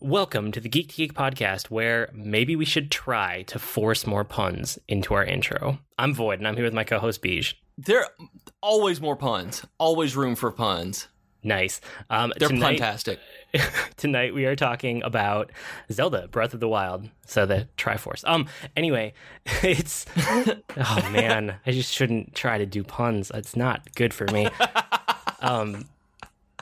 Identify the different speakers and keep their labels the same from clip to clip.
Speaker 1: Welcome to the Geek to Geek podcast, where maybe we should try to force more puns into our intro. I'm Void, and I'm here with my co-host Beej.
Speaker 2: There are always more puns. Always room for puns.
Speaker 1: Nice. Um,
Speaker 2: They're
Speaker 1: tonight,
Speaker 2: fantastic.
Speaker 1: tonight we are talking about Zelda Breath of the Wild, so the Triforce. Um, anyway, it's oh man, I just shouldn't try to do puns. It's not good for me. um,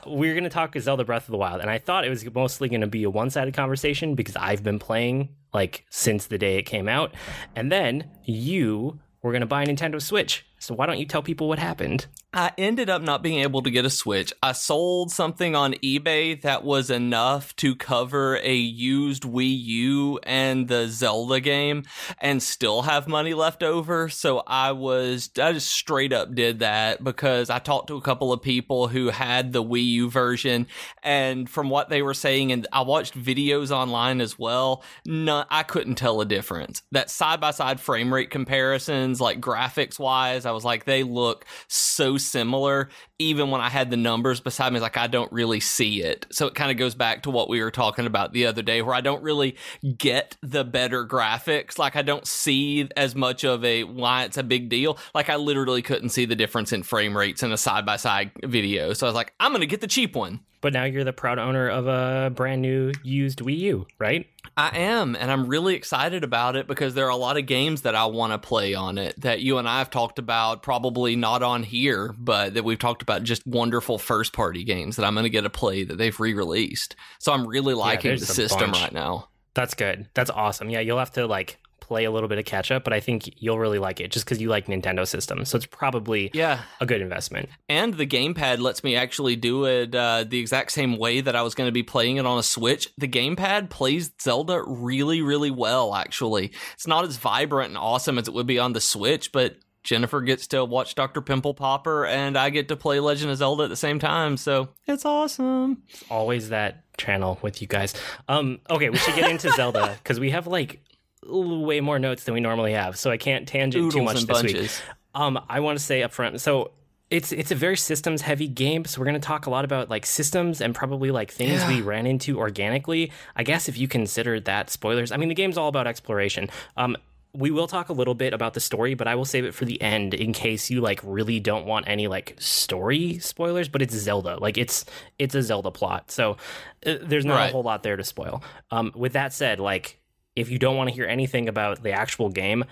Speaker 1: we're going to talk Zelda Breath of the Wild, and I thought it was mostly going to be a one-sided conversation because I've been playing like since the day it came out, and then you were going to buy a Nintendo Switch. So why don't you tell people what happened?
Speaker 2: I ended up not being able to get a Switch. I sold something on eBay that was enough to cover a used Wii U and the Zelda game and still have money left over. So I was, I just straight up did that because I talked to a couple of people who had the Wii U version and from what they were saying, and I watched videos online as well, no, I couldn't tell a difference. That side by side frame rate comparisons, like graphics wise, I was like, they look so similar. Even when I had the numbers beside me, like I don't really see it. So it kind of goes back to what we were talking about the other day, where I don't really get the better graphics. Like I don't see as much of a why it's a big deal. Like I literally couldn't see the difference in frame rates in a side by side video. So I was like, I'm gonna get the cheap one.
Speaker 1: But now you're the proud owner of a brand new used Wii U, right?
Speaker 2: I am, and I'm really excited about it because there are a lot of games that I want to play on it that you and I have talked about, probably not on here, but that we've talked about just wonderful first party games that I'm going to get to play that they've re released. So I'm really liking
Speaker 1: there's
Speaker 2: the system
Speaker 1: bunch.
Speaker 2: right now.
Speaker 1: That's good. That's awesome. Yeah, you'll have to like play a little bit of catch up, but I think you'll really like it just because you like Nintendo systems. So it's probably
Speaker 2: Yeah.
Speaker 1: a good investment.
Speaker 2: And the gamepad lets me actually do it uh, the exact same way that I was going to be playing it on a Switch. The gamepad plays Zelda really, really well, actually. It's not as vibrant and awesome as it would be on the Switch, but Jennifer gets to watch Dr. Pimple Popper, and I get to play Legend of Zelda at the same time, so it's awesome.
Speaker 1: It's always that channel with you guys. Um, okay, we should get into Zelda because we have like way more notes than we normally have, so I can't tangent too much this week.
Speaker 2: bunches.
Speaker 1: Um, I want to say up front, so it's it's a very systems heavy game, so we're going to talk a lot about like systems and probably like things
Speaker 2: Yeah.
Speaker 1: we ran into organically. I guess if you consider that spoilers. I mean, the game's all about exploration. Um, we will talk a little bit about the story, but I will save it for the end in case you like really don't want any like story spoilers. But it's Zelda, like it's it's a Zelda plot, so uh, there's not a whole lot there to spoil. Um, with that said, like if you don't want to hear anything about the actual game,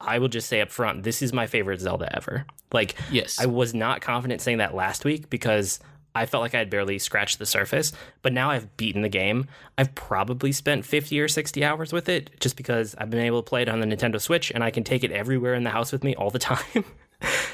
Speaker 1: I will just say up front, this is my favorite Zelda ever. Like,
Speaker 2: Yes.
Speaker 1: I was not confident saying that last week because I felt like I had barely scratched the surface. But now I've beaten the game. I've probably spent 50 or 60 hours with it just because I've been able to play it on the Nintendo Switch and I can take it everywhere in the house with me all the time.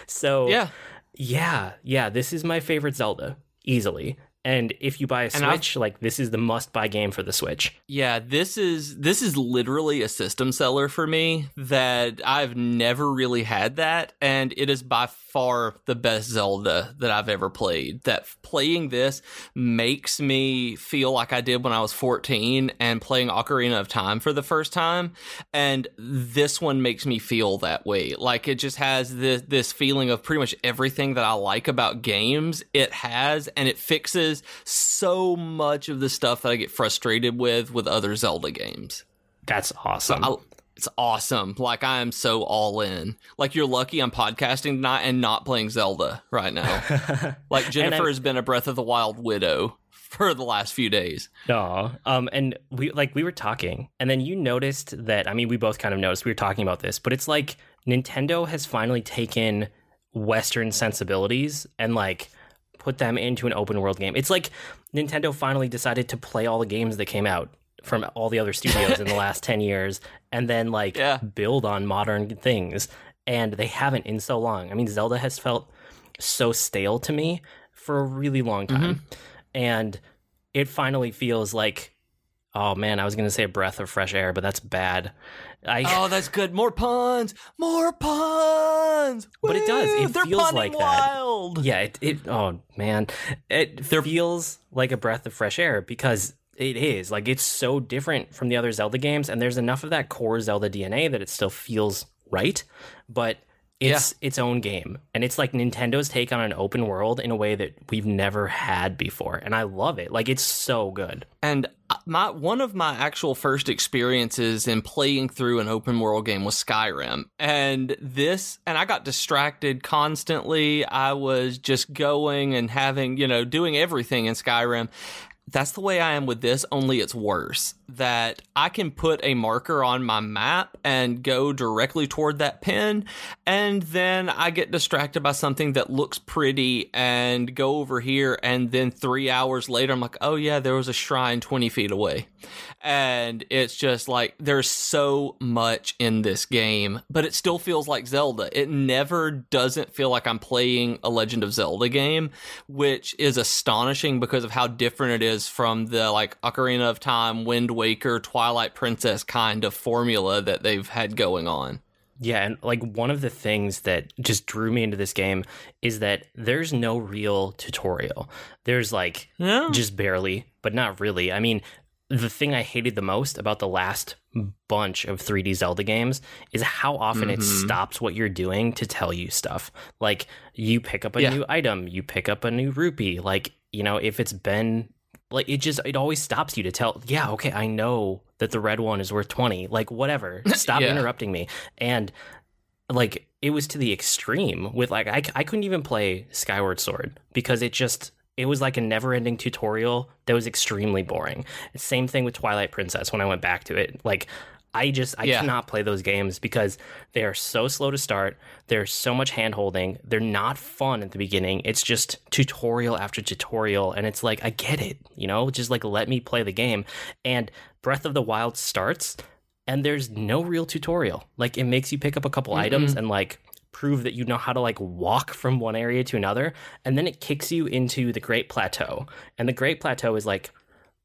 Speaker 1: so,
Speaker 2: yeah.
Speaker 1: yeah, yeah, this is my favorite Zelda easily. And if you buy a Switch, like this is the must buy game for the Switch.
Speaker 2: Yeah, this is this is literally a system seller for me that I've never really had that and it is by far the best Zelda that I've ever played. That playing this makes me feel like I did when I was 14 and playing Ocarina of Time for the first time and this one makes me feel that way. Like it just has this this feeling of pretty much everything that I like about games. It has and it fixes so much of the stuff that I get frustrated with with other Zelda games.
Speaker 1: That's awesome.
Speaker 2: I, it's awesome. Like I am so all in. Like you're lucky I'm podcasting tonight and not playing Zelda right now. Like Jennifer has been a Breath of the Wild widow for the last few days.
Speaker 1: No. Um, and we like we were talking, and then you noticed that. I mean, we both kind of noticed we were talking about this, but it's like Nintendo has finally taken Western sensibilities and like put them into an open world game. It's like Nintendo finally decided to play all the games that came out from all the other studios in the last 10 years and then like
Speaker 2: Yeah.
Speaker 1: build on modern things and they haven't in so long. I mean Zelda has felt so stale to me for a really long mm-hmm. time. And it finally feels like oh man, I was going to say a breath of fresh air, but that's bad. I
Speaker 2: Oh, that's good. More puns. More puns.
Speaker 1: But it does. It
Speaker 2: They're
Speaker 1: feels like that.
Speaker 2: wild.
Speaker 1: Yeah, it, it oh man, it feels like a breath of fresh air because it is like it's so different from the other Zelda games, and there's enough of that core Zelda DNA that it still feels right. But it's its own game and it's like nintendo's take on an open world in a way that we've never had before and i love it like it's so good
Speaker 2: And uh, my one of my actual first experiences in playing through an open world game was Skyrim. And this and I got distracted constantly. I was just going and having, you know, doing everything in Skyrim. That's the way I am with this, only it's worse. That I can put a marker on my map and go directly toward that pin, and then I get distracted by something that looks pretty and go over here, and then three hours later, I'm like, oh yeah, there was a shrine 20 feet away. And it's just like, there's so much in this game, but it still feels like Zelda. It never doesn't feel like I'm playing a Legend of Zelda game, which is astonishing because of how different it is from the like Ocarina of Time, Wind Waker, Twilight Princess kind of formula that they've had going on.
Speaker 1: Yeah, and like one of the things that just drew me into this game is that there's no real tutorial. There's like just barely, but not really. I mean, the thing I hated the most about the last bunch of 3D Zelda games is how often it
Speaker 2: Mhm.
Speaker 1: stops what you're doing to tell you stuff. Like you pick up a
Speaker 2: Yeah.
Speaker 1: new item, you pick up a new rupee. Like, you know, if it's been like it just it always stops you to tell, yeah, okay, I know that the red one is worth 20. Like whatever. Stop
Speaker 2: Yeah.
Speaker 1: interrupting me. And like it was to the extreme with like I, I couldn't even play Skyward Sword because it just it was like a never-ending tutorial that was extremely boring. Same thing with Twilight Princess when I went back to it. Like I just I
Speaker 2: Yeah.
Speaker 1: cannot play those games because they are so slow to start. There's so much hand holding. They're not fun at the beginning. It's just tutorial after tutorial and it's like I get it, you know? Just like let me play the game. And Breath of the Wild starts and there's no real tutorial. Like it makes you pick up a couple items and like prove that you know how to like walk from one area to another and then it kicks you into the Great Plateau. And the Great Plateau is like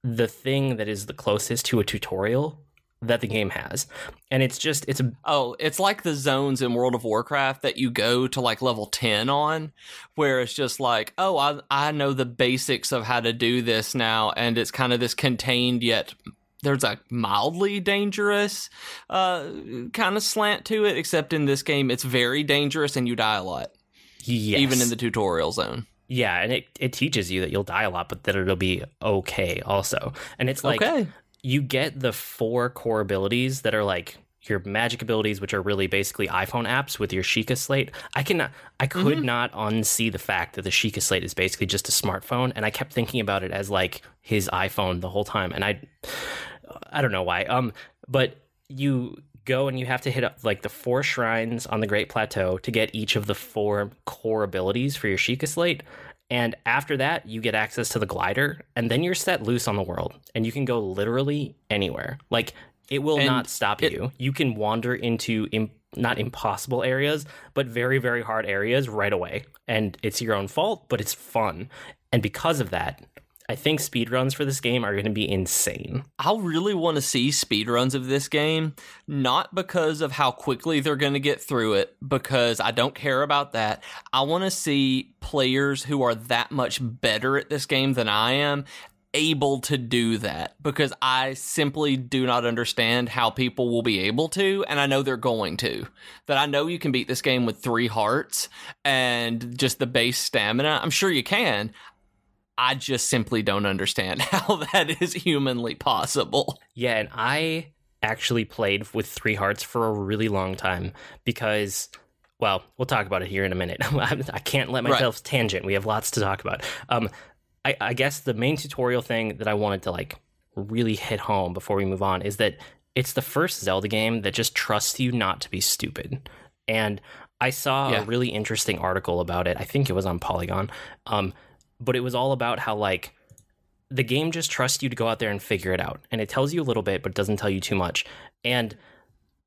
Speaker 1: the thing that is the closest to a tutorial that the game has. And it's just it's
Speaker 2: Oh, it's like the zones in World of Warcraft that you go to like level 10 on, where it's just like, oh, I, I know the basics of how to do this now. And it's kind of this contained yet there's a mildly dangerous uh, kind of slant to it, except in this game, it's very dangerous and you die a lot,
Speaker 1: yes.
Speaker 2: even in the tutorial zone.
Speaker 1: Yeah, and it, it teaches you that you'll die a lot, but that it'll be okay also. And it's like
Speaker 2: okay.
Speaker 1: you get the four core abilities that are like your magic abilities, which are really basically iPhone apps with your Sheikah Slate. I can I could not unsee the fact that the Sheikah Slate is basically just a smartphone, and I kept thinking about it as like his iPhone the whole time, and I I don't know why. Um, but you go and you have to hit up like the four shrines on the Great Plateau to get each of the four core abilities for your Sheikah Slate. And after that, you get access to the glider, and then you're set loose on the world, and you can go literally anywhere. Like it will
Speaker 2: And
Speaker 1: not stop
Speaker 2: it-
Speaker 1: you. You can wander into Im- not impossible areas, but very very hard areas right away, and it's your own fault, but it's fun. And because of that, I think speedruns for this game are going to be insane.
Speaker 2: I really want to see speedruns of this game, not because of how quickly they're going to get through it, because I don't care about that. I want to see players who are that much better at this game than I am able to do that because I simply do not understand how people will be able to, and I know they're going to. That I know you can beat this game with three hearts and just the base stamina. I'm sure you can. I just simply don't understand how that is humanly possible.
Speaker 1: Yeah, and I actually played with three hearts for a really long time because, well, we'll talk about it here in a minute. I can't let
Speaker 2: Right.
Speaker 1: myself tangent. We have lots to talk about. Um, I, I guess the main tutorial thing that I wanted to like really hit home before we move on is that it's the first Zelda game that just trusts you not to be stupid. And I saw
Speaker 2: Yeah.
Speaker 1: a really interesting article about it. I think it was on Polygon. Um, but it was all about how like the game just trusts you to go out there and figure it out. And it tells you a little bit, but doesn't tell you too much. And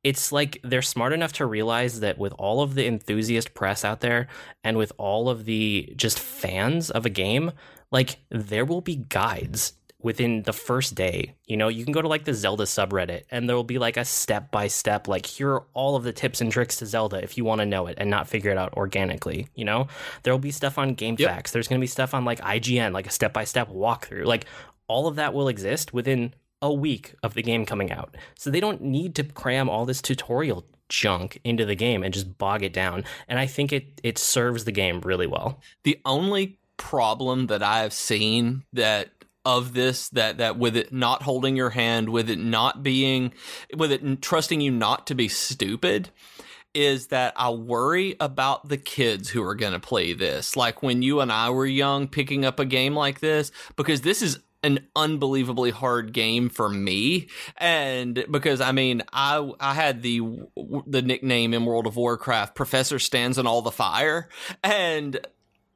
Speaker 1: it's like they're smart enough to realize that with all of the enthusiast press out there and with all of the just fans of a game, like there will be guides within the first day. You know, you can go to like the Zelda subreddit and there will be like a step by step, like here are all of the tips and tricks to Zelda if you want to know it and not figure it out organically. You know, there will be stuff on Game
Speaker 2: Yep.
Speaker 1: FAQs. There's going to be stuff on like IGN, like a step by step walkthrough. Like all of that will exist within a week of the game coming out. So they don't need to cram all this tutorial junk into the game and just bog it down. And I think it it serves the game really well.
Speaker 2: The only problem that I have seen that of this that that with it not holding your hand, with it not being with it trusting you not to be stupid is that I worry about the kids who are going to play this. Like when you and I were young picking up a game like this because this is an unbelievably hard game for me and because i mean i i had the the nickname in world of warcraft professor stands in all the fire and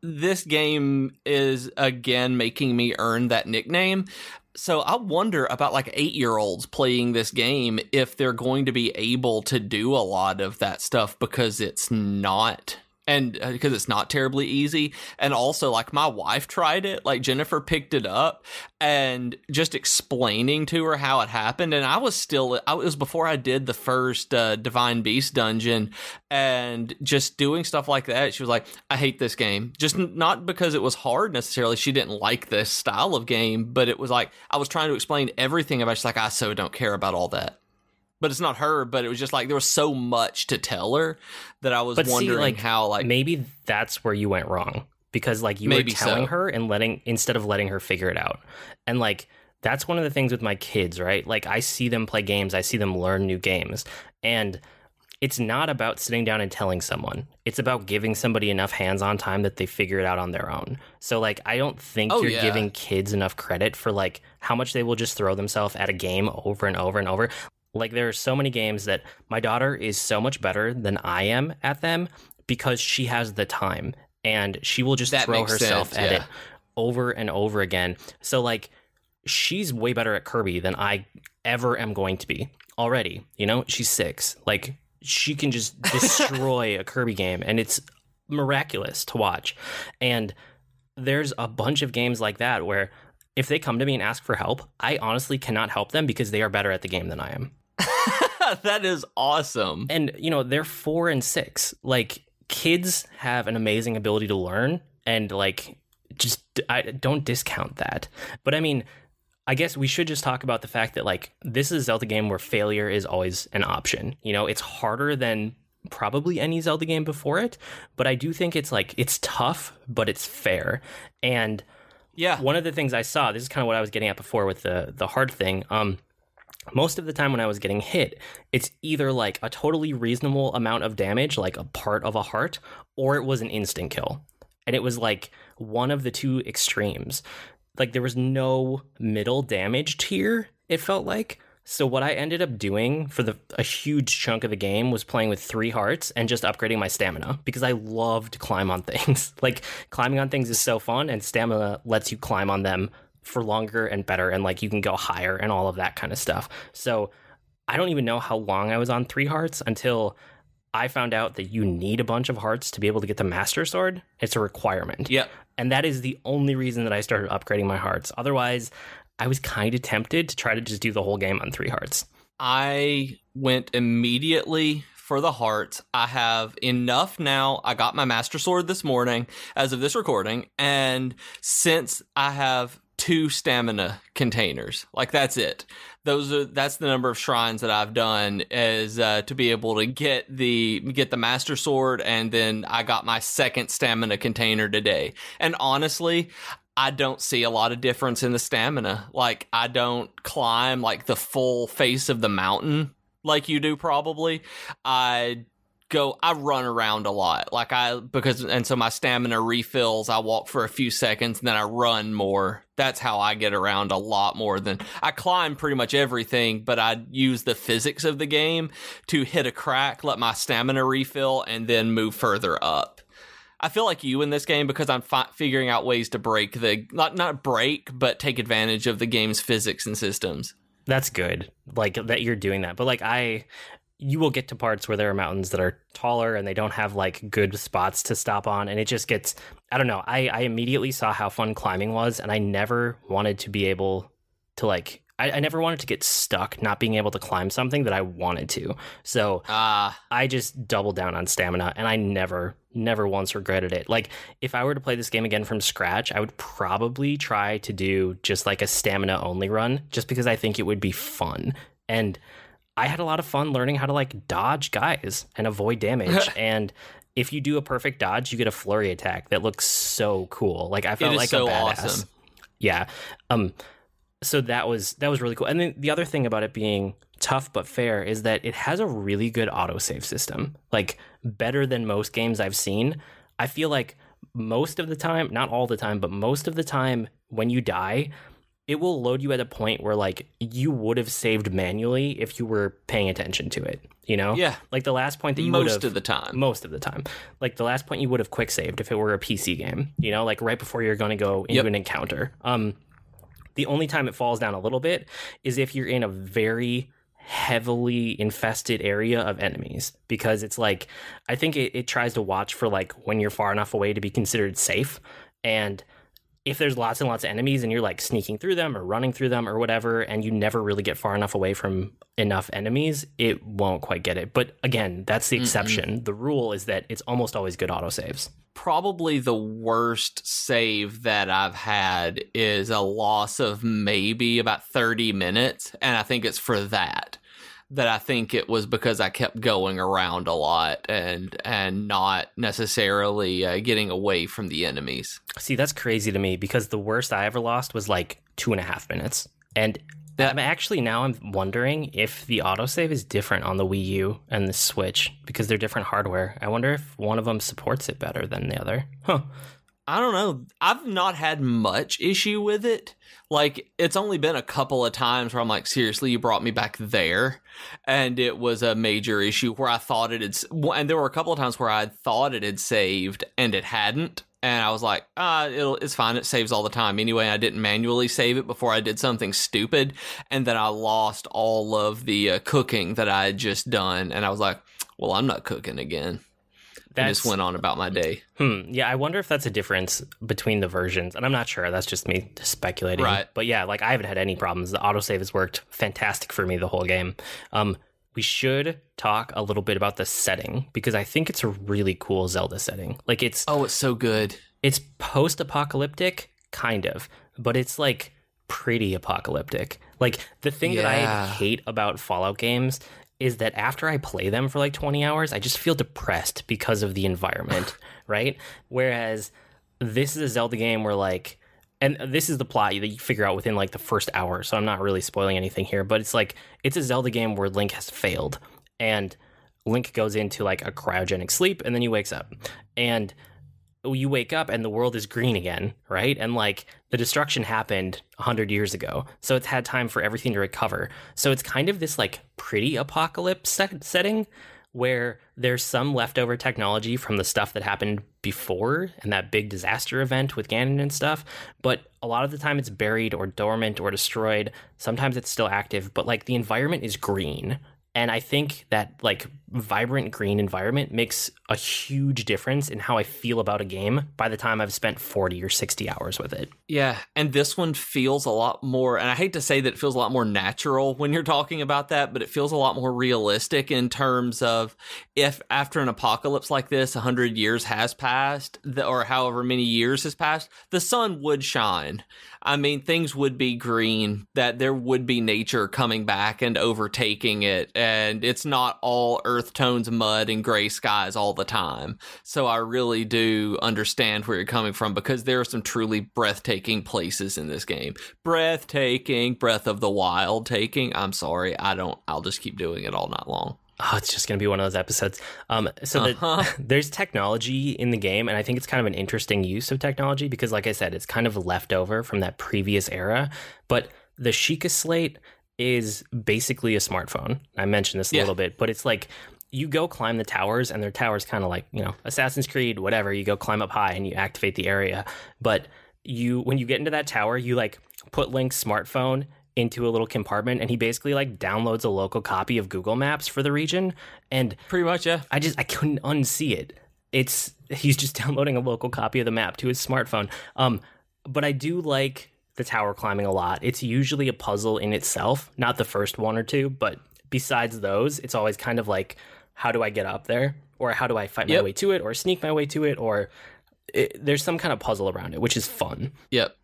Speaker 2: this game is again making me earn that nickname. So I wonder about like eight year olds playing this game if they're going to be able to do a lot of that stuff because it's not and because uh, it's not terribly easy. And also like my wife tried it. Like jennifer picked it up and just explaining to her how it happened. And i was still i was before i did the first uh, divine beast dungeon and just doing stuff like that. She was like i hate this game. Just not because it was hard necessarily. She didn't like this style of game but it was like i was trying to explain everything about it. she's like i so don't care about all that but it's not her. But it was just like there was so much to tell her that I was but wondering see, like, how like
Speaker 1: maybe that's where you went wrong because like you were telling so. her and letting instead of letting her figure it out, and like that's one of the things with my kids, right? Like I see them play games, I see them learn new games, and it's not about sitting down and telling someone. It's about giving somebody enough hands-on time that they figure it out on their own. So like I don't think oh, you're yeah. giving kids enough credit for like how much they will just throw themselves at a game over and over and over. Like there are so many games that my daughter is so much better than I am at them because she has the time and she will just that throw herself sense, at yeah. it over and over again. So like she's way better at Kirby than I ever am going to be already. You know, she's 6. Like she can just destroy a Kirby game and it's miraculous to watch. And there's a bunch of games like that where if they come to me and ask for help, I honestly cannot help them because they are better at the game than I am.
Speaker 2: that is awesome.
Speaker 1: And you know, they're 4 and 6. Like kids have an amazing ability to learn and like just I don't discount that. But I mean, I guess we should just talk about the fact that like this is a Zelda game where failure is always an option. You know, it's harder than probably any Zelda game before it, but I do think it's like it's tough, but it's fair. And yeah, one of the things I saw, this is kind of what I was getting at before with the the hard thing. Um, most of the time when I was getting hit, it's either like a totally reasonable amount of damage, like a part of a heart, or it was an instant kill. And it was like one of the two extremes. Like there was no middle damage tier, it felt like. So what I ended up doing for the a huge chunk of the game was playing with three hearts and just upgrading my stamina because I loved climb on things. like climbing on things is so fun and stamina lets you climb on them for longer and better and like you can go higher and all of that kind of stuff. So I don't even know how long I was on three hearts until I found out that you need a bunch of hearts to be able to get the master sword. It's a requirement.
Speaker 2: Yeah.
Speaker 1: And that is the only reason that I started upgrading my hearts. Otherwise, I was kind of tempted to try to just do the whole game on three hearts.
Speaker 2: I went immediately for the hearts. I have enough now. I got my master sword this morning as of this recording. And since I have two stamina containers. Like that's it. Those are that's the number of shrines that I've done is uh, to be able to get the get the master sword, and then I got my second stamina container today. And honestly, I don't see a lot of difference in the stamina. Like I don't climb like the full face of the mountain like you do probably. I go I run around a lot. Like I because and so my stamina refills, I walk for a few seconds and then I run more. That's how I get around a lot more than I climb pretty much everything, but I use the physics of the game to hit a crack, let my stamina refill and then move further up. I feel like you in this game because I'm fi- figuring out ways to break the not not break, but take advantage of the game's physics and systems.
Speaker 1: That's good. Like that you're doing that. But like I you will get to parts where there are mountains that are taller and they don't have like good spots to stop on and it just gets i don't know i, I immediately saw how fun climbing was and i never wanted to be able to like I, I never wanted to get stuck not being able to climb something that i wanted to. So uh, i just doubled down on stamina and i never never once regretted it. Like if i were to play this game again from scratch i would probably try to do just like a stamina only run just because i think it would be fun. And I had a lot of fun learning how to like dodge guys and avoid damage. and if you do a perfect dodge, you get a flurry attack that looks so cool. Like I felt like
Speaker 2: so
Speaker 1: a badass.
Speaker 2: awesome.
Speaker 1: Yeah. Um so that was that was really cool. And then the other thing about it being tough but fair is that it has a really good autosave system. Like better than most games I've seen. I feel like most of the time, not all the time, but most of the time when you die, it will load you at a point where like you would have saved manually if you were paying attention to it. You know?
Speaker 2: Yeah.
Speaker 1: Like the last point that you would
Speaker 2: Most of the time.
Speaker 1: most of the time. Like the last point you would have quick saved if it were a PC game, you know, like right before you're going to go into
Speaker 2: Yep.
Speaker 1: an encounter. Um, the only time it falls down a little bit is if you're in a very heavily infested area of enemies because it's like I think it, it tries to watch for like when you're far enough away to be considered safe and if there's lots and lots of enemies and you're like sneaking through them or running through them or whatever and you never really get far enough away from enough enemies it won't quite get it but again that's the exception the rule is that it's almost always good autosaves
Speaker 2: probably the worst save that I've had is a loss of maybe about 30 minutes. And I think it's for that. That I think it was because I kept going around a lot and and not necessarily uh, getting away from the enemies.
Speaker 1: See, that's crazy to me because the worst I ever lost was like two and a half minutes. And
Speaker 2: That-
Speaker 1: I'm actually now I'm wondering if the autosave is different on the Wii U and the Switch because they're different hardware. I wonder if one of them supports it better than the other. Huh.
Speaker 2: I don't know. I've not had much issue with it. Like, it's only been a couple of times where I'm like, seriously, you brought me back there. And it was a major issue where I thought it had, and there were a couple of times where I thought it had saved and it hadn't. And I was like, ah, it's fine. It saves all the time. Anyway, I didn't manually save it before I did something stupid. And then I lost all of the uh, cooking that I had just done. And I was like, well, I'm not cooking again. I just went on about my day.
Speaker 1: hmm. Yeah, I wonder if that's a difference between the versions. And I'm not sure. That's just me speculating.
Speaker 2: Right.
Speaker 1: But yeah, like I haven't had any problems. The autosave has worked fantastic for me the whole game. Um, we should talk a little bit about the setting because I think it's a really cool Zelda setting. Like it's
Speaker 2: Oh, it's so good.
Speaker 1: it's post-apocalyptic kind of but it's like pretty apocalyptic like the thing that i hate about fallout games is that after i play them for like 20 hours i just feel depressed because of the environment right? Whereas this is a zelda game where like and this is the plot that you figure out within like the first hour so i'm not really spoiling anything here but it's like it's a zelda game where link has failed and link goes into like a cryogenic sleep and then he wakes up. And Oh, you wake up and the world is green again, right? And like the destruction happened 100 years ago. So it's had time for everything to recover. So it's kind of this like pretty apocalypse set- setting where there's some leftover technology from the stuff that happened before and that big disaster event with Ganon and stuff. But a lot of the time it's buried or dormant or destroyed. Sometimes it's still active, but like the environment is green. And I think that like vibrant green environment makes a huge difference in how I feel about a game by the time I've spent 40 or 60 hours with it.
Speaker 2: Yeah, and this one feels a lot more, and I hate to say that it feels a lot more natural when you're talking about that, but it feels a lot more realistic in terms of if after an apocalypse like this, 100 years has passed, or however many years has passed, the sun would shine. I mean, things would be green, that there would be nature coming back and overtaking it, and it's not all earth tones, mud, and gray skies all the time. So I really do understand where you're coming from because there are some truly breathtaking places in this game. Breathtaking, breath of the wild taking. I'm sorry, I don't. I'll just keep doing it all night long.
Speaker 1: Oh, it's just going to be one of those episodes. Um, so
Speaker 2: Uh-huh.
Speaker 1: the, there's technology in the game, and I think it's kind of an interesting use of technology because, like I said, it's kind of left over from that previous era. But the Sheikah Slate is basically a smartphone. I mentioned this a
Speaker 2: Yeah.
Speaker 1: little bit, but it's like you go climb the towers, and they're towers kind of like you know Assassin's Creed, whatever. You go climb up high and you activate the area, but you when you get into that tower, you like put Link's smartphone into a little compartment and he basically like downloads a local copy of Google Maps for the region and
Speaker 2: Pretty much, yeah.
Speaker 1: I just I couldn't unsee it. It's he's just downloading a local copy of the map to his smartphone. Um but I do like the tower climbing a lot. It's usually a puzzle in itself, not the first one or two, but besides those, it's always kind of like how do I get up there or how do I fight my
Speaker 2: Yep.
Speaker 1: way to it or sneak my way to it or it, there's some kind of puzzle around it, which is fun.
Speaker 2: Yep.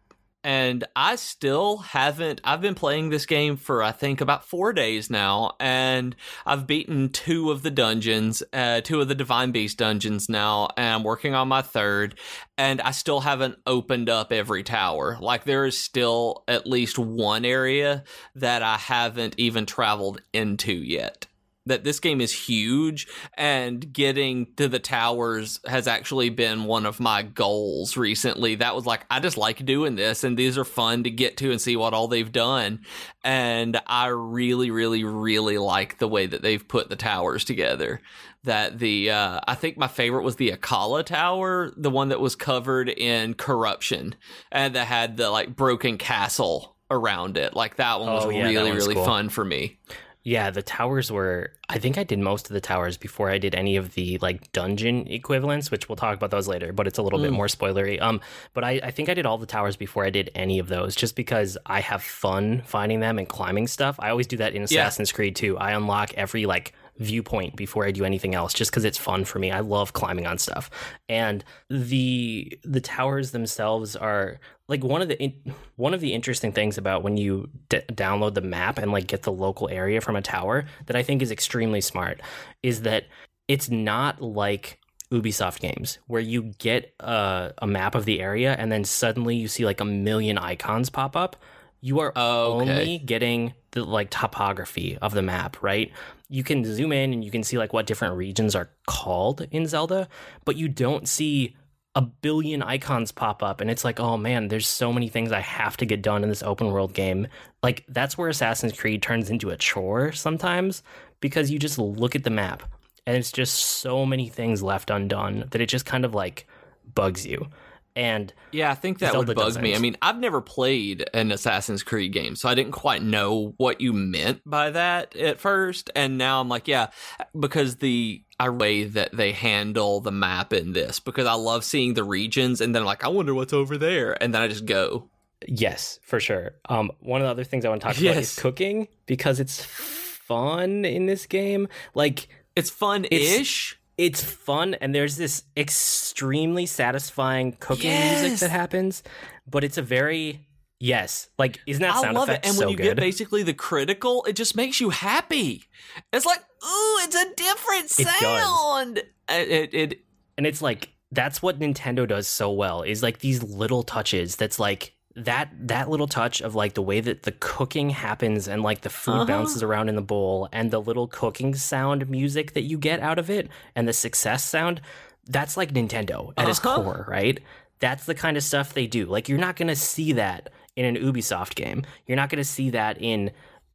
Speaker 2: And I still haven't. I've been playing this game for I think about four days now, and I've beaten two of the dungeons, uh, two of the Divine Beast dungeons now, and I'm working on my third. And I still haven't opened up every tower. Like there is still at least one area that I haven't even traveled into yet that this game is huge and getting to the towers has actually been one of my goals recently. That was like, I just like doing this and these are fun to get to and see what all they've done. And I really, really, really like the way that they've put the towers together. That the, uh, I think my favorite was the Akkala Tower, the one that was covered in corruption and that had the like broken castle around it. Like that one was oh, yeah, really, really cool. fun for me.
Speaker 1: Yeah, the towers were. I think I did most of the towers before I did any of the like dungeon equivalents, which we'll talk about those later. But it's a little mm. bit more spoilery. Um, but I, I think I did all the towers before I did any of those, just because I have fun finding them and climbing stuff. I always do that in Assassin's yeah. Creed too. I unlock every like viewpoint before I do anything else just cuz it's fun for me. I love climbing on stuff. And the the towers themselves are like one of the in, one of the interesting things about when you d- download the map and like get the local area from a tower that I think is extremely smart is that it's not like Ubisoft games where you get a, a map of the area and then suddenly you see like a million icons pop up. You are oh, okay. only getting the like topography of the map, right? You can zoom in and you can see like what different regions are called in Zelda, but you don't see a billion icons pop up and it's like oh man there's so many things i have to get done in this open world game like that's where assassin's creed turns into a chore sometimes because you just look at the map and it's just so many things left undone that it just kind of like bugs you and
Speaker 2: yeah, I think that Zelda would bug me. I mean, I've never played an Assassin's Creed game, so I didn't quite know what you meant by that at first. And now I'm like, yeah, because the way that they handle the map in this, because I love seeing the regions, and then I'm like, I wonder what's over there, and then I just go.
Speaker 1: Yes, for sure. Um, one of the other things I want to talk yes. about is cooking because it's fun in this game. Like
Speaker 2: it's fun-ish
Speaker 1: it's fun and there's this extremely satisfying cooking yes. music that happens, but it's a very yes, like isn't that sound I love it.
Speaker 2: And
Speaker 1: so
Speaker 2: when you
Speaker 1: good?
Speaker 2: get basically the critical, it just makes you happy. It's like ooh, it's a different sound. It, it, it
Speaker 1: and it's like that's what Nintendo does so well is like these little touches that's like that that little touch of like the way that the cooking happens and like the food uh-huh. bounces around in the bowl and the little cooking sound music that you get out of it and the success sound that's like Nintendo at uh-huh. its core, right? That's the kind of stuff they do. Like you're not going to see that in an Ubisoft game. You're not going to see that in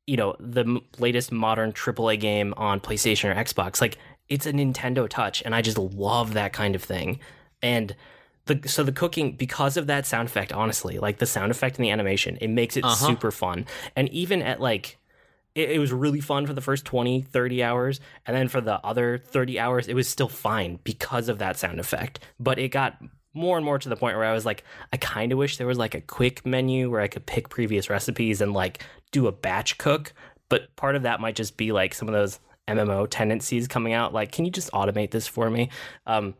Speaker 1: you know the latest modern AAA game on PlayStation or Xbox. Like it's a Nintendo touch and I just love that kind of thing. And the so the cooking because of that sound effect honestly like the sound effect and the animation it makes it uh-huh. super fun and even at like it, it, was really fun for the first 20 30 hours and then for the other 30 hours it was still fine because of that sound effect but it got more and more to the point where i was like i kind of wish there was like a quick menu where i could pick previous recipes and like do a batch cook but part of that might just be like some of those mmo tendencies coming out like can you just automate this for me um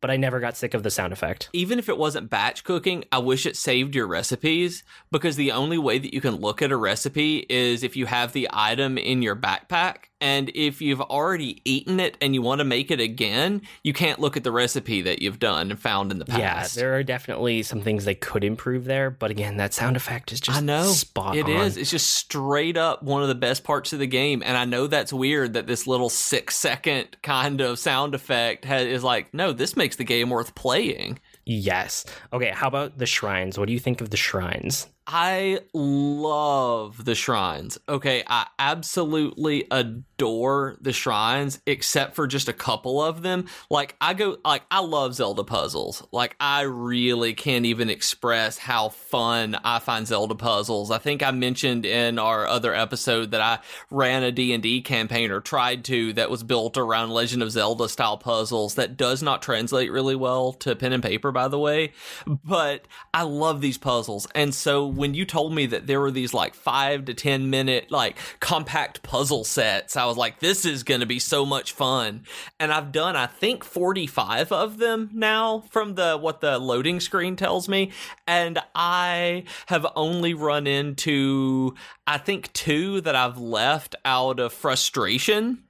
Speaker 1: but I never got sick of the sound effect.
Speaker 2: Even if it wasn't batch cooking, I wish it saved your recipes because the only way that you can look at a recipe is if you have the item in your backpack and if you've already eaten it and you want to make it again, you can't look at the recipe that you've done and found in the past.
Speaker 1: Yeah, there are definitely some things they could improve there, but again, that sound effect is just I know spot
Speaker 2: it
Speaker 1: on.
Speaker 2: is. It's just straight up one of the best parts of the game, and I know that's weird that this little six second kind of sound effect has, is like, no, this makes the game worth playing.
Speaker 1: Yes. Okay. How about the shrines? What do you think of the shrines?
Speaker 2: I love the shrines. Okay, I absolutely adore the shrines, except for just a couple of them. Like I go, like I love Zelda puzzles. Like I really can't even express how fun I find Zelda puzzles. I think I mentioned in our other episode that I ran a D and D campaign or tried to that was built around Legend of Zelda style puzzles. That does not translate really well to pen and paper, by the way. But I love these puzzles, and so when you told me that there were these like five to 10 minute, like compact puzzle sets, I was like, this is going to be so much fun. And I've done, I think, 45 of them now from the what the loading screen tells me. And I have only run into, I think, two that I've left out of frustration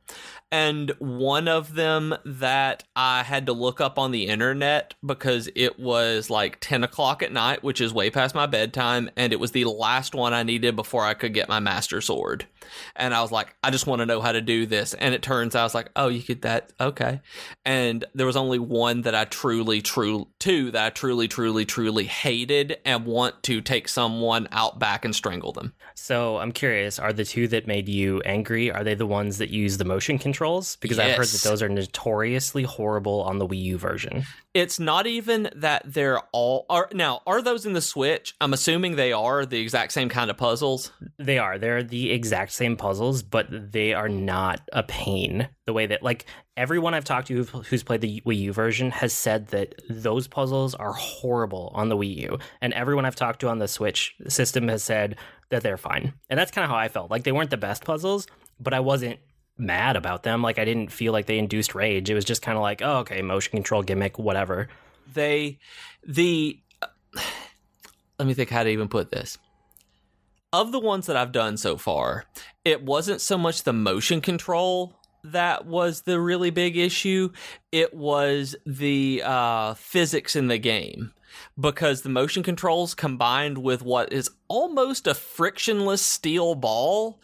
Speaker 2: and one of them that I had to look up on the internet because it was like 10 o'clock at night, which is way past my bedtime, and it was the last one I needed before I could get my master sword. And I was like, I just want to know how to do this. And it turns out I was like, oh, you could that, okay. And there was only one that I truly, true, two that I truly, truly, truly hated and want to take someone out back and strangle them.
Speaker 1: So I'm curious, are the two that made you angry, are they the ones that use the motion controls? Because I've heard that those are notoriously horrible on the Wii U version.
Speaker 2: It's not even that they're all are now are those in the Switch? I'm assuming they are the exact same kind of puzzles.
Speaker 1: They are. They're the exact same puzzles, but they are not a pain. The way that, like, everyone I've talked to who's played the Wii U version has said that those puzzles are horrible on the Wii U. And everyone I've talked to on the Switch system has said that they're fine. And that's kind of how I felt. Like, they weren't the best puzzles, but I wasn't mad about them. Like, I didn't feel like they induced rage. It was just kind of like, oh, okay, motion control gimmick, whatever.
Speaker 2: They the let me think how to even put this. Of the ones that I've done so far, it wasn't so much the motion control that was the really big issue. It was the uh, physics in the game. Because the motion controls combined with what is almost a frictionless steel ball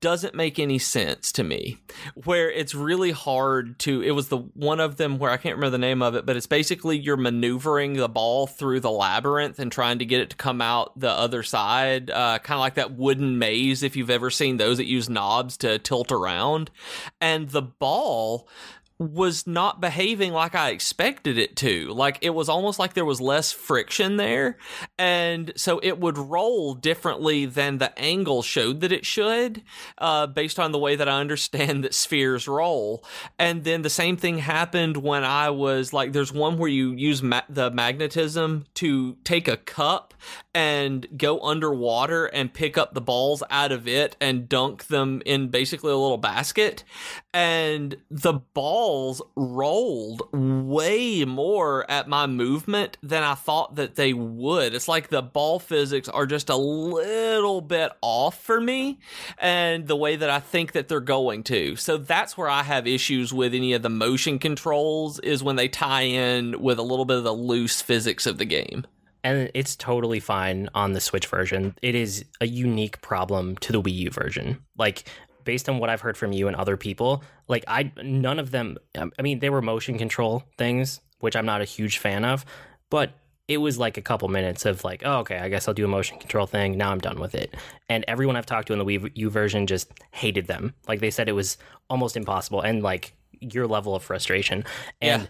Speaker 2: doesn't make any sense to me. Where it's really hard to, it was the one of them where I can't remember the name of it, but it's basically you're maneuvering the ball through the labyrinth and trying to get it to come out the other side, uh, kind of like that wooden maze if you've ever seen those that use knobs to tilt around. And the ball was not behaving like I expected it to. Like it was almost like there was less friction there. And so it would roll differently than the angle showed that it should, uh, based on the way that I understand that spheres roll. And then the same thing happened when I was like, there's one where you use ma- the magnetism to take a cup and go underwater and pick up the balls out of it and dunk them in basically a little basket. And the balls rolled way more at my movement than I thought that they would. It's like the ball physics are just a little bit off for me and the way that I think that they're going to. So that's where I have issues with any of the motion controls is when they tie in with a little bit of the loose physics of the game.
Speaker 1: And it's totally fine on the Switch version. It is a unique problem to the Wii U version. Like based on what I've heard from you and other people, like I none of them um, I mean they were motion control things, which I'm not a huge fan of, but it was like a couple minutes of like, oh, okay, I guess I'll do a motion control thing. Now I'm done with it. And everyone I've talked to in the Wii U version just hated them. Like they said it was almost impossible and like your level of frustration. And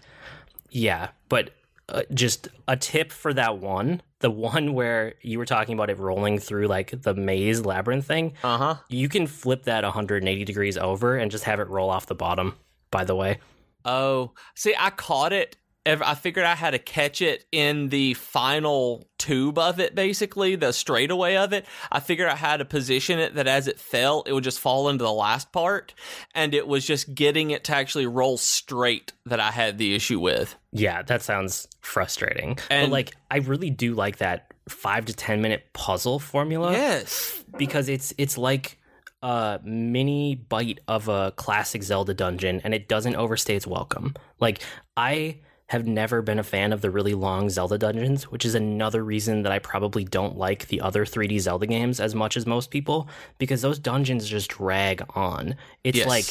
Speaker 1: yeah, but uh, just a tip for that one, the one where you were talking about it rolling through like the maze labyrinth thing,
Speaker 2: Uh huh.
Speaker 1: you can flip that 180 degrees over and just have it roll off the bottom. By the way,
Speaker 2: Oh, see, I caught it. I figured I had to catch it in the final tube of it, basically the straightaway of it. I figured I had to position it that as it fell, it would just fall into the last part, and it was just getting it to actually roll straight that I had the issue with.
Speaker 1: Yeah, that sounds frustrating.
Speaker 2: And-
Speaker 1: but like, I really do like that five to 10 minute puzzle formula.
Speaker 2: Yes.
Speaker 1: because it's it's like a mini bite of a classic Zelda dungeon and it doesn't overstay its welcome. Like I have never been a fan of the really long Zelda dungeons, which is another reason that I probably don't like the other 3D Zelda games as much as most people because those dungeons just drag on. It's
Speaker 2: Yes.
Speaker 1: like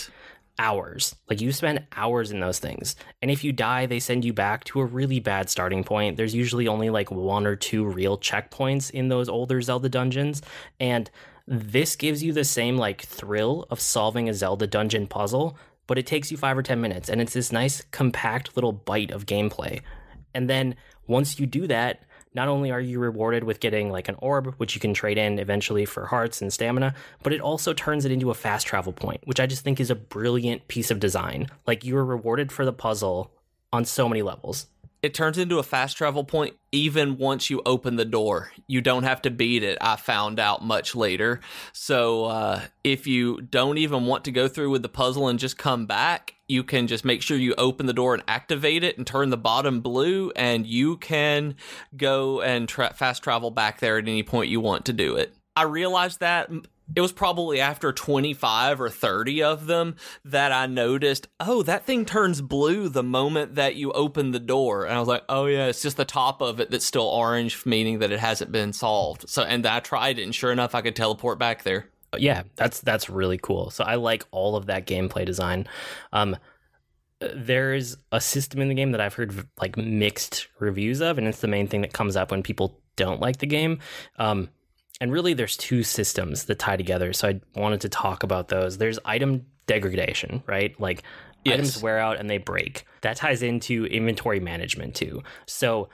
Speaker 1: hours. Like you spend hours in those things. And if you die, they send you back to a really bad starting point. There's usually only like one or two real checkpoints in those older Zelda dungeons. And this gives you the same like thrill of solving a Zelda dungeon puzzle, but it takes you five or 10 minutes. And it's this nice, compact little bite of gameplay. And then once you do that, not only are you rewarded with getting like an orb, which you can trade in eventually for hearts and stamina, but it also turns it into a fast travel point, which I just think is a brilliant piece of design. Like you are rewarded for the puzzle on so many levels.
Speaker 2: It turns into a fast travel point even once you open the door. You don't have to beat it. I found out much later. So uh, if you don't even want to go through with the puzzle and just come back, you can just make sure you open the door and activate it and turn the bottom blue, and you can go and tra- fast travel back there at any point you want to do it. I realized that it was probably after 25 or 30 of them that I noticed, oh, that thing turns blue the moment that you open the door. And I was like, oh, yeah, it's just the top of it that's still orange, meaning that it hasn't been solved. So, and I tried it, and sure enough, I could teleport back there.
Speaker 1: Yeah, that's that's really cool. So I like all of that gameplay design. Um, there's a system in the game that I've heard like mixed reviews of, and it's the main thing that comes up when people don't like the game. Um, and really there's two systems that tie together so i wanted to talk about those. There's item degradation right? Like yes. items wear out and they break. That ties into inventory management too. So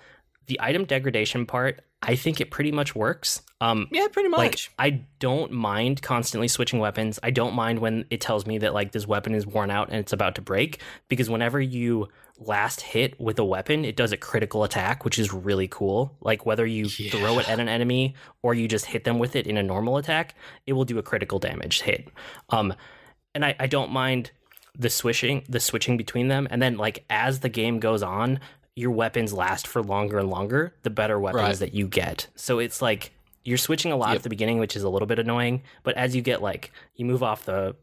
Speaker 1: the item degradation part i think it pretty much works. Um
Speaker 2: yeah pretty much.
Speaker 1: Like i don't mind constantly switching weapons. I don't mind when it tells me that like this weapon is worn out and it's about to break because whenever you last hit with a weapon, it does a critical attack, which is really cool. Like whether you yeah. throw it at an enemy or you just hit them with it in a normal attack, it will do a critical damage hit. Um, and I, I don't mind the switching, the switching between them. And then like as the game goes on, your weapons last for longer and longer, the better weapons right. that you get. So it's like you're switching a lot yep. at the beginning, which is a little bit annoying. But as you get like, you move off the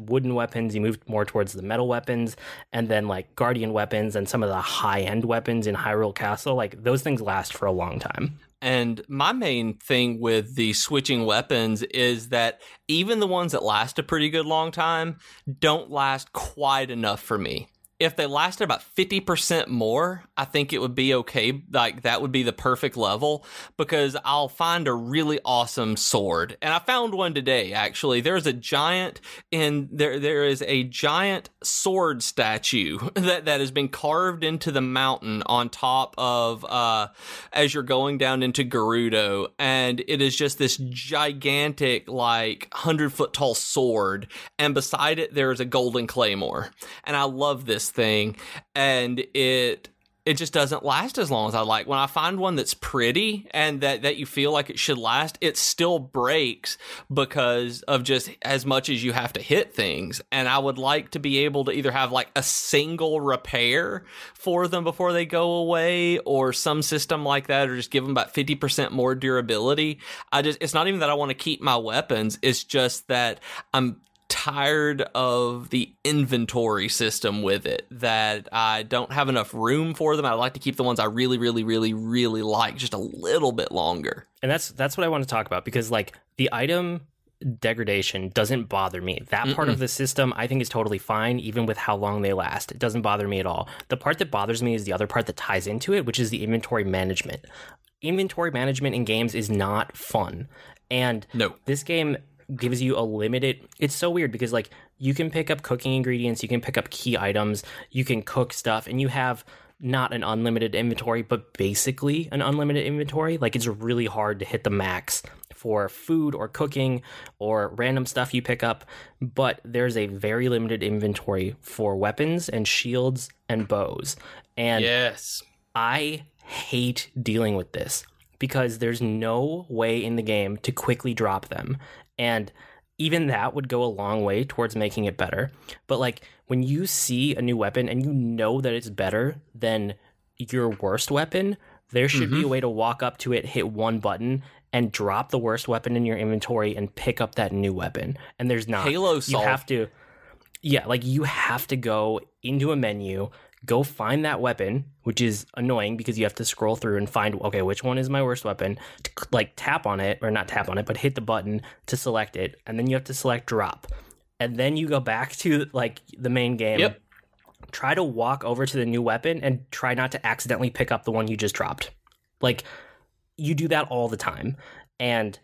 Speaker 1: wooden weapons, you move more towards the metal weapons, and then like guardian weapons and some of the high end weapons in Hyrule Castle, like those things last for a long time.
Speaker 2: And my main thing with the switching weapons is that even the ones that last a pretty good long time don't last quite enough for me if they lasted about 50% more, I think it would be okay. Like that would be the perfect level because I'll find a really awesome sword. And I found one today actually. There's a giant and there there is a giant sword statue that that has been carved into the mountain on top of uh as you're going down into Gerudo and it is just this gigantic like 100 foot tall sword and beside it there is a golden claymore. And I love this thing and it it just doesn't last as long as I like. When I find one that's pretty and that, that you feel like it should last, it still breaks because of just as much as you have to hit things. And I would like to be able to either have like a single repair for them before they go away or some system like that, or just give them about 50% more durability. I just, it's not even that I want to keep my weapons. It's just that I'm tired of the inventory system with it that I don't have enough room for them. I like to keep the ones I really really really really like just a little bit longer.
Speaker 1: And that's that's what I want to talk about because like the item degradation doesn't bother me. That Mm-mm. part of the system I think is totally fine even with how long they last. It doesn't bother me at all. The part that bothers me is the other part that ties into it, which is the inventory management. Inventory management in games is not fun. And
Speaker 2: no.
Speaker 1: this game gives you a limited it's so weird because like you can pick up cooking ingredients you can pick up key items you can cook stuff and you have not an unlimited inventory but basically an unlimited inventory. Like it's really hard to hit the max for food or cooking or random stuff you pick up but there's a very limited inventory for weapons and shields and bows. And
Speaker 2: yes.
Speaker 1: I hate dealing with this because there's no way in the game to quickly drop them. And even that would go a long way towards making it better. But like when you see a new weapon and you know that it's better than your worst weapon, there should mm-hmm. be a mm-hmm. way to walk up to it, hit one button, and drop the worst weapon in your inventory and pick up that new weapon. And there's not.
Speaker 2: Halo
Speaker 1: You have to. Yeah, like you have to go into a menu, go find that weapon, which is annoying because you have to scroll through and find okay, which one is my worst weapon? Like tap on it or not tap on it, but hit the button to select it, and then you have to select drop. And then you go back to like the main game.
Speaker 2: Yep.
Speaker 1: Try to walk over to the new weapon and try not to accidentally pick up the one you just dropped. Like you do that all the time. And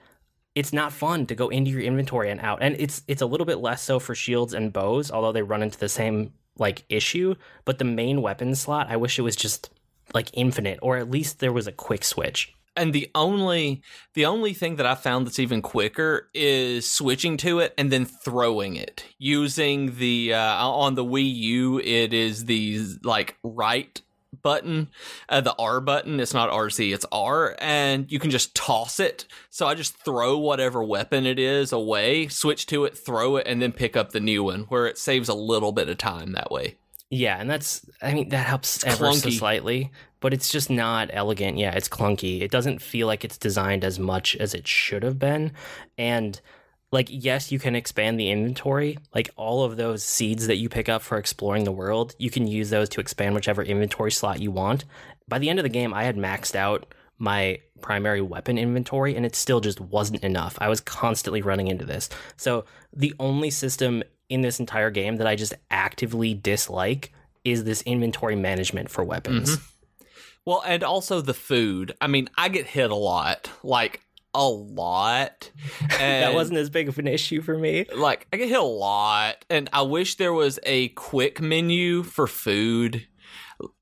Speaker 1: it's not fun to go into your inventory and out. And it's it's a little bit less so for shields and bows, although they run into the same like issue, but the main weapon slot, I wish it was just like infinite or at least there was a quick switch.
Speaker 2: And the only the only thing that I found that's even quicker is switching to it and then throwing it using the uh, on the Wii U. It is the like right button, uh, the R button. It's not RZ, it's R, and you can just toss it. So I just throw whatever weapon it is away, switch to it, throw it, and then pick up the new one, where it saves a little bit of time that way.
Speaker 1: Yeah, and that's I mean that helps it's ever clunky. so slightly, but it's just not elegant. Yeah, it's clunky. It doesn't feel like it's designed as much as it should have been. And like yes, you can expand the inventory. Like all of those seeds that you pick up for exploring the world, you can use those to expand whichever inventory slot you want. By the end of the game, I had maxed out my primary weapon inventory and it still just wasn't enough. I was constantly running into this. So the only system in this entire game that I just actively dislike is this inventory management for weapons. Mm-hmm.
Speaker 2: Well, and also the food. I mean, I get hit a lot. Like a lot.
Speaker 1: that wasn't as big of an issue for me.
Speaker 2: Like I get hit a lot, and I wish there was a quick menu for food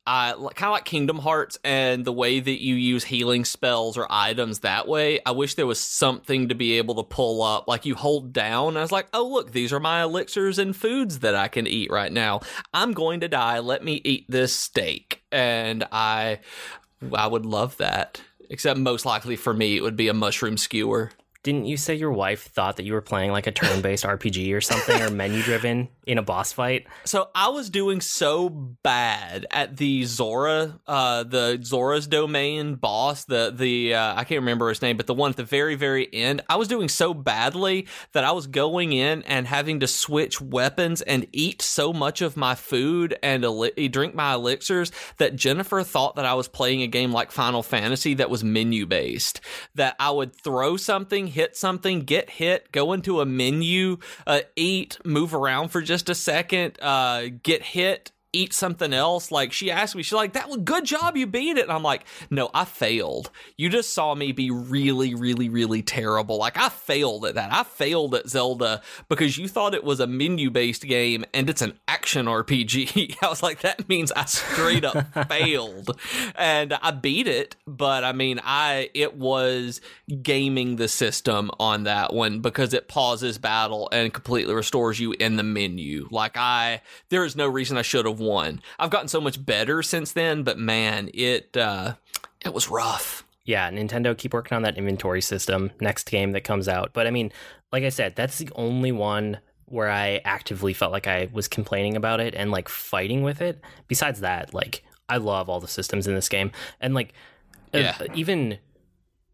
Speaker 2: uh, kind of like Kingdom Hearts and the way that you use healing spells or items that way. I wish there was something to be able to pull up. Like you hold down, I was like, oh, look, these are my elixirs and foods that I can eat right now. I'm going to die. Let me eat this steak. And I, I would love that. Except most likely for me, it would be a mushroom skewer.
Speaker 1: Didn't you say your wife thought that you were playing like a turn-based RPG or something or menu-driven in a boss fight?
Speaker 2: So I was doing so bad at the Zora, uh, the Zora's domain boss, the the uh, I can't remember his name, but the one at the very very end. I was doing so badly that I was going in and having to switch weapons and eat so much of my food and el- drink my elixirs that Jennifer thought that I was playing a game like Final Fantasy that was menu based. That I would throw something hit something, get hit, go into a menu, uh, eat, move around for just a second, uh, get hit, eat something else. Like she asked me, she's like, "That was good job, you beat it." And I'm like, "No, I failed. You just saw me be really, really, really terrible. Like I failed at that. I failed at Zelda because you thought it was a menu based game and it's an action RPG. I was like, that means I straight up failed, and I beat it. But I mean, I it was gaming the system on that one because it pauses battle and completely restores you in the menu. Like I, there is no reason I should have one. I've gotten so much better since then, but man, it uh, it was rough.
Speaker 1: Yeah, Nintendo keep working on that inventory system next game that comes out. But I mean, like I said, that's the only one where I actively felt like I was complaining about it and like fighting with it. Besides that, like I love all the systems in this game and like uh, yeah. uh, even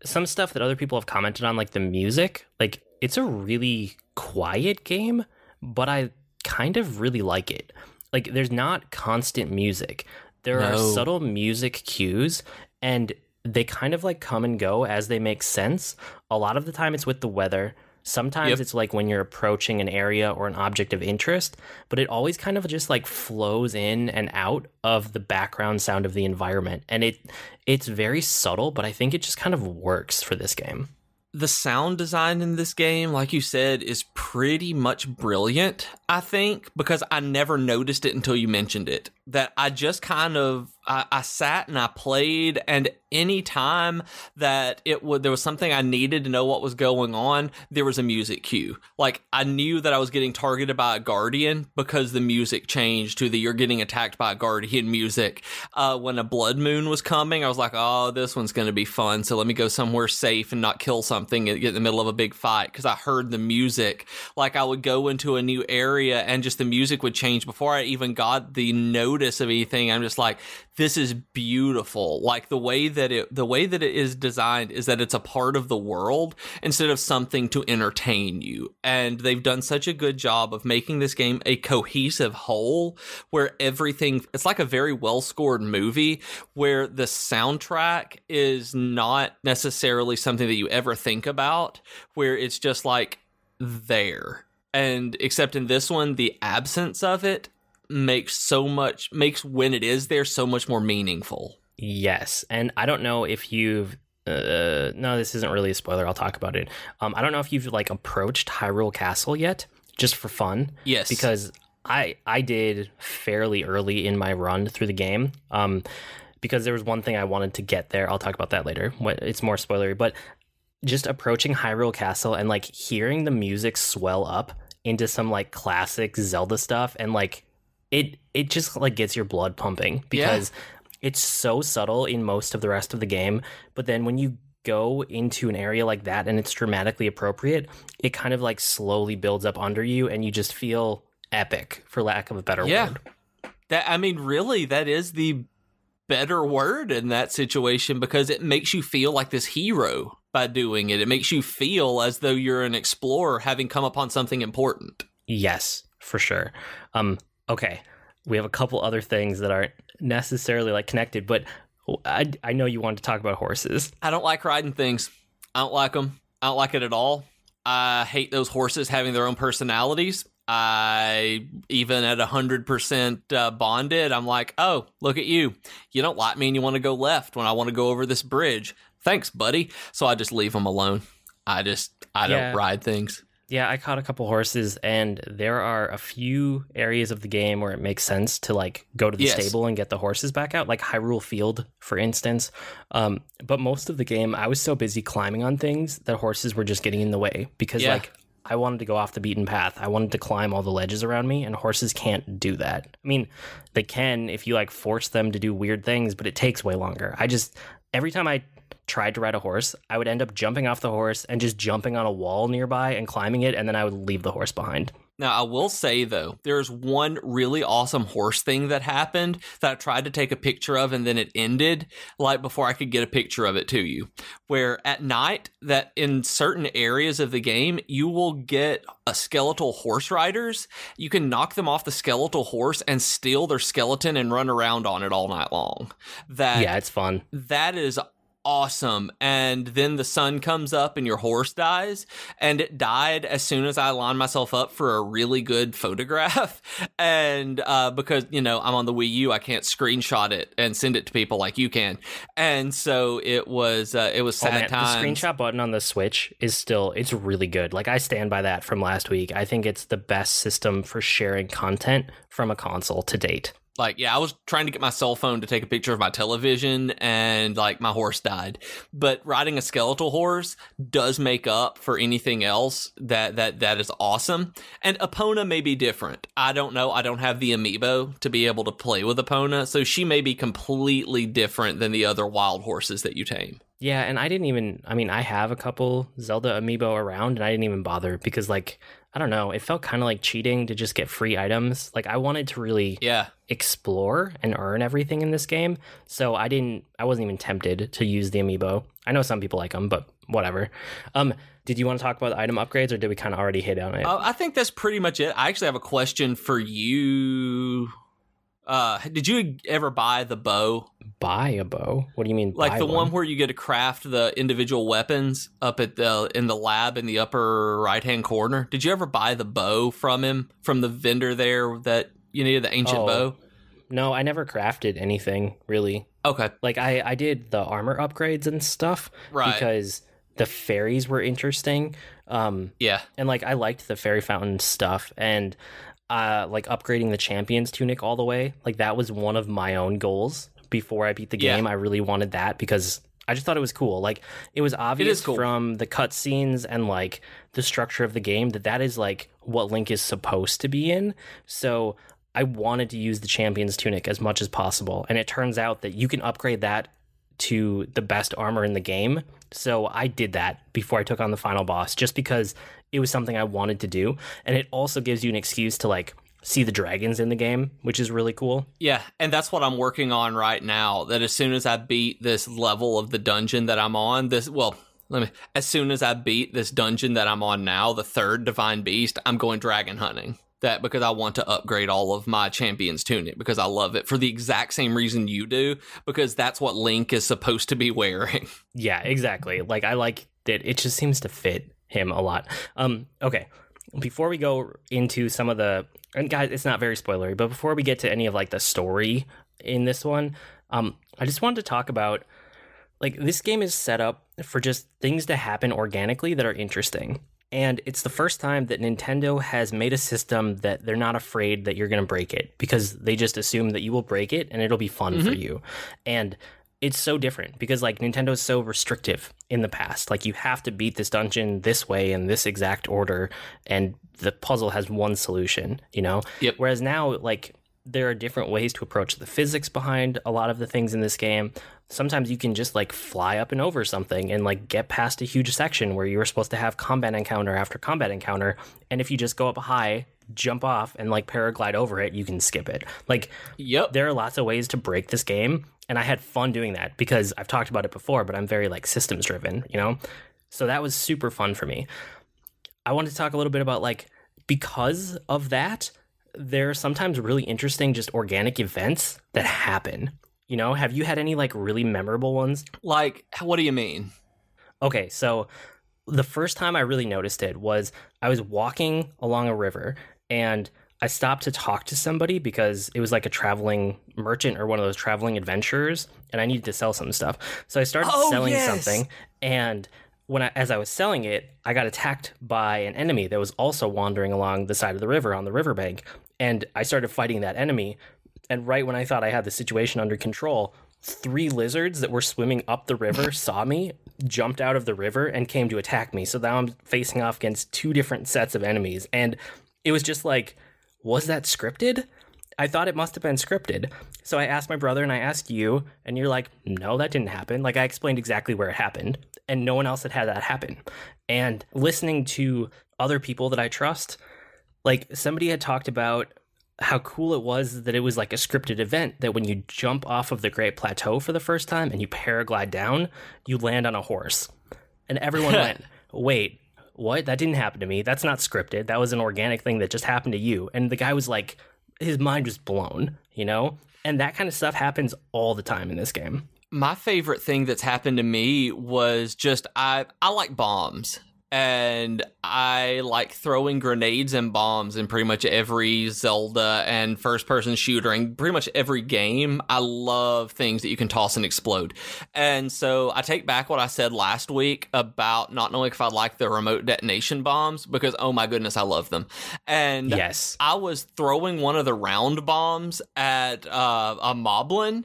Speaker 1: some stuff that other people have commented on like the music, like it's a really quiet game, but I kind of really like it like there's not constant music. There no. are subtle music cues and they kind of like come and go as they make sense. A lot of the time it's with the weather. Sometimes yep. it's like when you're approaching an area or an object of interest, but it always kind of just like flows in and out of the background sound of the environment. And it it's very subtle, but I think it just kind of works for this game
Speaker 2: the sound design in this game, like you said, is pretty much brilliant, I think, because I never noticed it until you mentioned it. That I just kind of I, I sat and I played, and any time that it would there was something I needed to know what was going on, there was a music cue. Like I knew that I was getting targeted by a guardian because the music changed to the "you're getting attacked by a guardian" music. Uh, when a blood moon was coming, I was like, "Oh, this one's going to be fun." So let me go somewhere safe and not kill something in the middle of a big fight because I heard the music. Like I would go into a new area and just the music would change before I even got the notice of anything. I'm just like, this is beautiful. Like the way that it the way that it is designed is that it's a part of the world instead of something to entertain you. And they've done such a good job of making this game a cohesive whole where everything it's like a very well scored movie where the soundtrack is not necessarily something that you ever think about where it's just like there and except in this one the absence of it makes so much makes when it is there so much more meaningful.
Speaker 1: Yes, and I don't know if you've uh, no, this isn't really a spoiler. I'll talk about it. Um, I don't know if you've like approached Hyrule Castle yet, just for fun.
Speaker 2: Yes,
Speaker 1: because I I did fairly early in my run through the game. Um, because there was one thing I wanted to get there. I'll talk about that later. What it's more spoilery, but just approaching Hyrule Castle and like hearing the music swell up into some like classic Zelda stuff and like it it just like gets your blood pumping because it's so subtle in most of the rest of the game, but then when you go into an area like that and it's dramatically appropriate, it kind of like slowly builds up under you and you just feel epic for lack of a better
Speaker 2: Yeah.
Speaker 1: word.
Speaker 2: That I mean, really, that is the better word in that situation because it makes you feel like this hero by doing it. It makes you feel as though you're an explorer having come upon something important.
Speaker 1: Yes, for sure. Um okay. We have a couple other things that aren't necessarily like connected, but I, I know you wanted to talk about horses.
Speaker 2: I don't like riding things. I don't like them. I don't like it at all. I hate those horses having their own personalities. I even at hundred percent uh, bonded, I'm like, oh, look at you. You don't like me, and you want to go left when I want to go over this bridge. Thanks, buddy. So I just leave them alone. I just I
Speaker 1: Yeah.
Speaker 2: don't ride things.
Speaker 1: Yeah, I caught a couple horses, and there are a few areas of the game where it makes sense to like go to the
Speaker 2: Yes.
Speaker 1: stable and get the horses back out, like Hyrule Field, for instance. Um, but most of the game, I was so busy climbing on things that horses were just getting in the way because,
Speaker 2: Yeah.
Speaker 1: like, I wanted to go off the beaten path. I wanted to climb all the ledges around me, and horses can't do that. I mean, they can if you like force them to do weird things, but it takes way longer. I just every time I tried to ride a horse, I would end up jumping off the horse and just jumping on a wall nearby and climbing it, and then I would leave the horse behind.
Speaker 2: Now, I will say though, there's one really awesome horse thing that happened that I tried to take a picture of and then it ended like before I could get a picture of it to you. Where at night, that in certain areas of the game, you will get a skeletal horse riders. You can knock them off the skeletal horse and steal their skeleton and run around on it all night long. That
Speaker 1: yeah, it's fun.
Speaker 2: that is awesome. And then the sun comes up and your horse dies. And it died as soon as I lined myself up for a really good photograph. And uh, because, you know, I'm on the Wii U, I can't screenshot it and send it to people like you can. And so it was, uh, it was
Speaker 1: Oh,
Speaker 2: sad
Speaker 1: man, the screenshot button on the Switch is still it's really good. Like I stand by that from last week. I think it's the best system for sharing content from a console to date.
Speaker 2: Like yeah i was trying to get my cell phone to take a picture of my television and like my horse died. But riding a skeletal horse does make up for anything else that that that is awesome. And epona may be different. I don't know. I don't have the amiibo to be able to play with epona. So she may be completely different than the other wild horses that you tame.
Speaker 1: Yeah, and I didn't even I mean, I have a couple Zelda amiibo around and I didn't even bother because like I don't know, it felt kind of like cheating to just get free items. Like I wanted to really
Speaker 2: yeah
Speaker 1: explore and earn everything in this game. So I didn't I wasn't even tempted to use the amiibo. I know some people like them, but whatever. Um did you want to talk about item upgrades or did we kind of already hit on it?
Speaker 2: Uh, I think that's pretty much it. I actually have a question for you. Uh, did you ever buy the bow?
Speaker 1: Buy a bow? What do you mean
Speaker 2: Like the one where you get to craft the individual weapons up at the in the lab in the upper right hand corner? Did you ever buy the bow from him from the vendor there that you needed the ancient
Speaker 1: Oh.
Speaker 2: bow?
Speaker 1: No, I never crafted anything really.
Speaker 2: Okay,
Speaker 1: Like I I did the armor upgrades and stuff
Speaker 2: right.
Speaker 1: because the fairies were interesting. Um
Speaker 2: yeah,
Speaker 1: and like I liked the fairy fountain stuff and uh like upgrading the champions tunic all the way. Like that was one of my own goals before I beat the
Speaker 2: Yeah.
Speaker 1: game. I really wanted that because I just thought it was cool. Like it was obvious
Speaker 2: cool.
Speaker 1: from the cutscenes and like the structure of the game that that is like what Link is supposed to be in. So I wanted to use the champion's tunic as much as possible. And it turns out that you can upgrade that to the best armor in the game. So I did that before I took on the final boss just because it was something I wanted to do. And it also gives you an excuse to like see the dragons in the game, which is really cool.
Speaker 2: yeah, and that's what I'm working on right now. That as soon as I beat this level of the dungeon that I'm on, this well. Let me. As soon as I beat this dungeon that I'm on now, the third divine beast, I'm going dragon hunting. That because I want to upgrade all of my champion's tunic because I love it for the exact same reason you do because that's what Link is supposed to be wearing.
Speaker 1: Yeah, exactly. Like I like that It just seems to fit him a lot. Um, okay. Before we go into some of the and guys, it's not very spoilery, but before we get to any of like the story in this one, um, I just wanted to talk about like this game is set up for just things to happen organically that are interesting. And it's the first time that Nintendo has made a system that they're not afraid that you're going to break it because they just assume that you will break it and it'll be fun for you. And it's so different because like Nintendo's so restrictive in the past. Like you have to beat this dungeon this way in this exact order and the puzzle has one solution, you know?
Speaker 2: Yep.
Speaker 1: Whereas now like there are different ways to approach the physics behind a lot of the things in this game. Sometimes you can just like fly up and over something and like get past a huge section where you were supposed to have combat encounter after combat encounter. And if you just go up high, jump off, and like paraglide over it, you can skip it. Like,
Speaker 2: Yep.
Speaker 1: there are lots of ways to break this game and i had fun doing that because i've talked about it before but i'm very like systems driven you know so that was super fun for me i want to talk a little bit about like because of that there are sometimes really interesting just organic events that happen you know have you had any like really memorable ones
Speaker 2: Like, what do you mean?
Speaker 1: Okay, so the first time I really noticed it was I was walking along a river and I stopped to talk to somebody because it was like a traveling merchant or one of those traveling adventurers and I needed to sell some stuff. So I started
Speaker 2: Oh,
Speaker 1: selling
Speaker 2: yes.
Speaker 1: something and when I, as I was selling it, I got attacked by an enemy that was also wandering along the side of the river on the riverbank and I started fighting that enemy and right when I thought I had the situation under control, three lizards that were swimming up the river saw me, jumped out of the river, and came to attack me. So now I'm facing off against two different sets of enemies. And it was just like, was that scripted? I thought it must have been scripted. So I asked my brother and I asked you, and you're like, no, that didn't happen. Like I explained exactly where it happened, and no one else had had that happen. And listening to other people that I trust, like somebody had talked about how cool it was that it was like a scripted event that when you jump off of the Great Plateau for the first time and you paraglide down, you land on a horse. And everyone went, wait, what? That didn't happen to me. That's not scripted. That was an organic thing that just happened to you. And the guy was like, his mind was blown, you know? And that kind of stuff happens all the time in this game.
Speaker 2: My favorite thing that's happened to me was just I I like bombs. And I like throwing grenades and bombs in pretty much every Zelda and first person shooter and pretty much every game. I love things that you can toss and explode. And so I take back what I said last week about not knowing if I like the remote detonation bombs because oh my goodness, I love them. And
Speaker 1: Yes.
Speaker 2: I was throwing one of the round bombs at uh, a moblin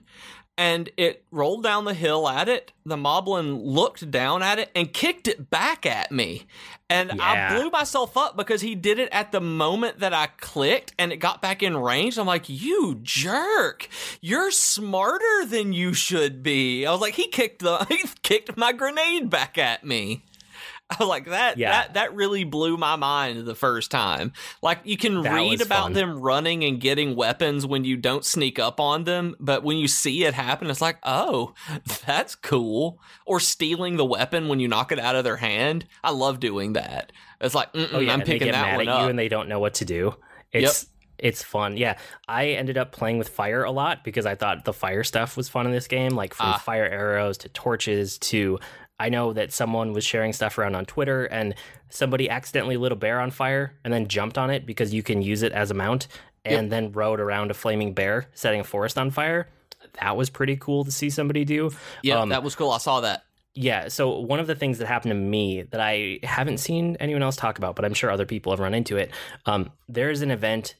Speaker 2: and it rolled down the hill at it. The moblin looked down at it and kicked it back at me. And
Speaker 1: Yeah.
Speaker 2: I blew myself up because he did it at the moment that I clicked and it got back in range. I'm like, you jerk. You're smarter than you should be. I was like, he kicked the he kicked my grenade back at me. I was like that
Speaker 1: Yeah.
Speaker 2: that that really blew my mind the first time. Like you can
Speaker 1: That
Speaker 2: read about
Speaker 1: fun.
Speaker 2: them running and getting weapons when you don't sneak up on them, but when you see it happen, it's like, oh, that's cool. Or stealing the weapon when you knock it out of their hand. I love doing that. It's like,
Speaker 1: Oh yeah,
Speaker 2: I'm picking
Speaker 1: get
Speaker 2: that
Speaker 1: mad
Speaker 2: one
Speaker 1: at
Speaker 2: up.
Speaker 1: you and they don't know what to do. It's it's fun. Yeah, I ended up playing with fire a lot because I thought the fire stuff was fun in this game, like from
Speaker 2: Ah.
Speaker 1: fire arrows to torches to. I know that someone was sharing stuff around on Twitter and somebody accidentally lit a bear on fire and then jumped on it because you can use it as a mount and then rode around a flaming bear setting a forest on fire. That was pretty cool to see somebody do.
Speaker 2: yeah,
Speaker 1: um,
Speaker 2: that was cool. I saw that.
Speaker 1: Yeah, so one of the things that happened to me that I haven't seen anyone else talk about, but I'm sure other people have run into it. Um, there's an event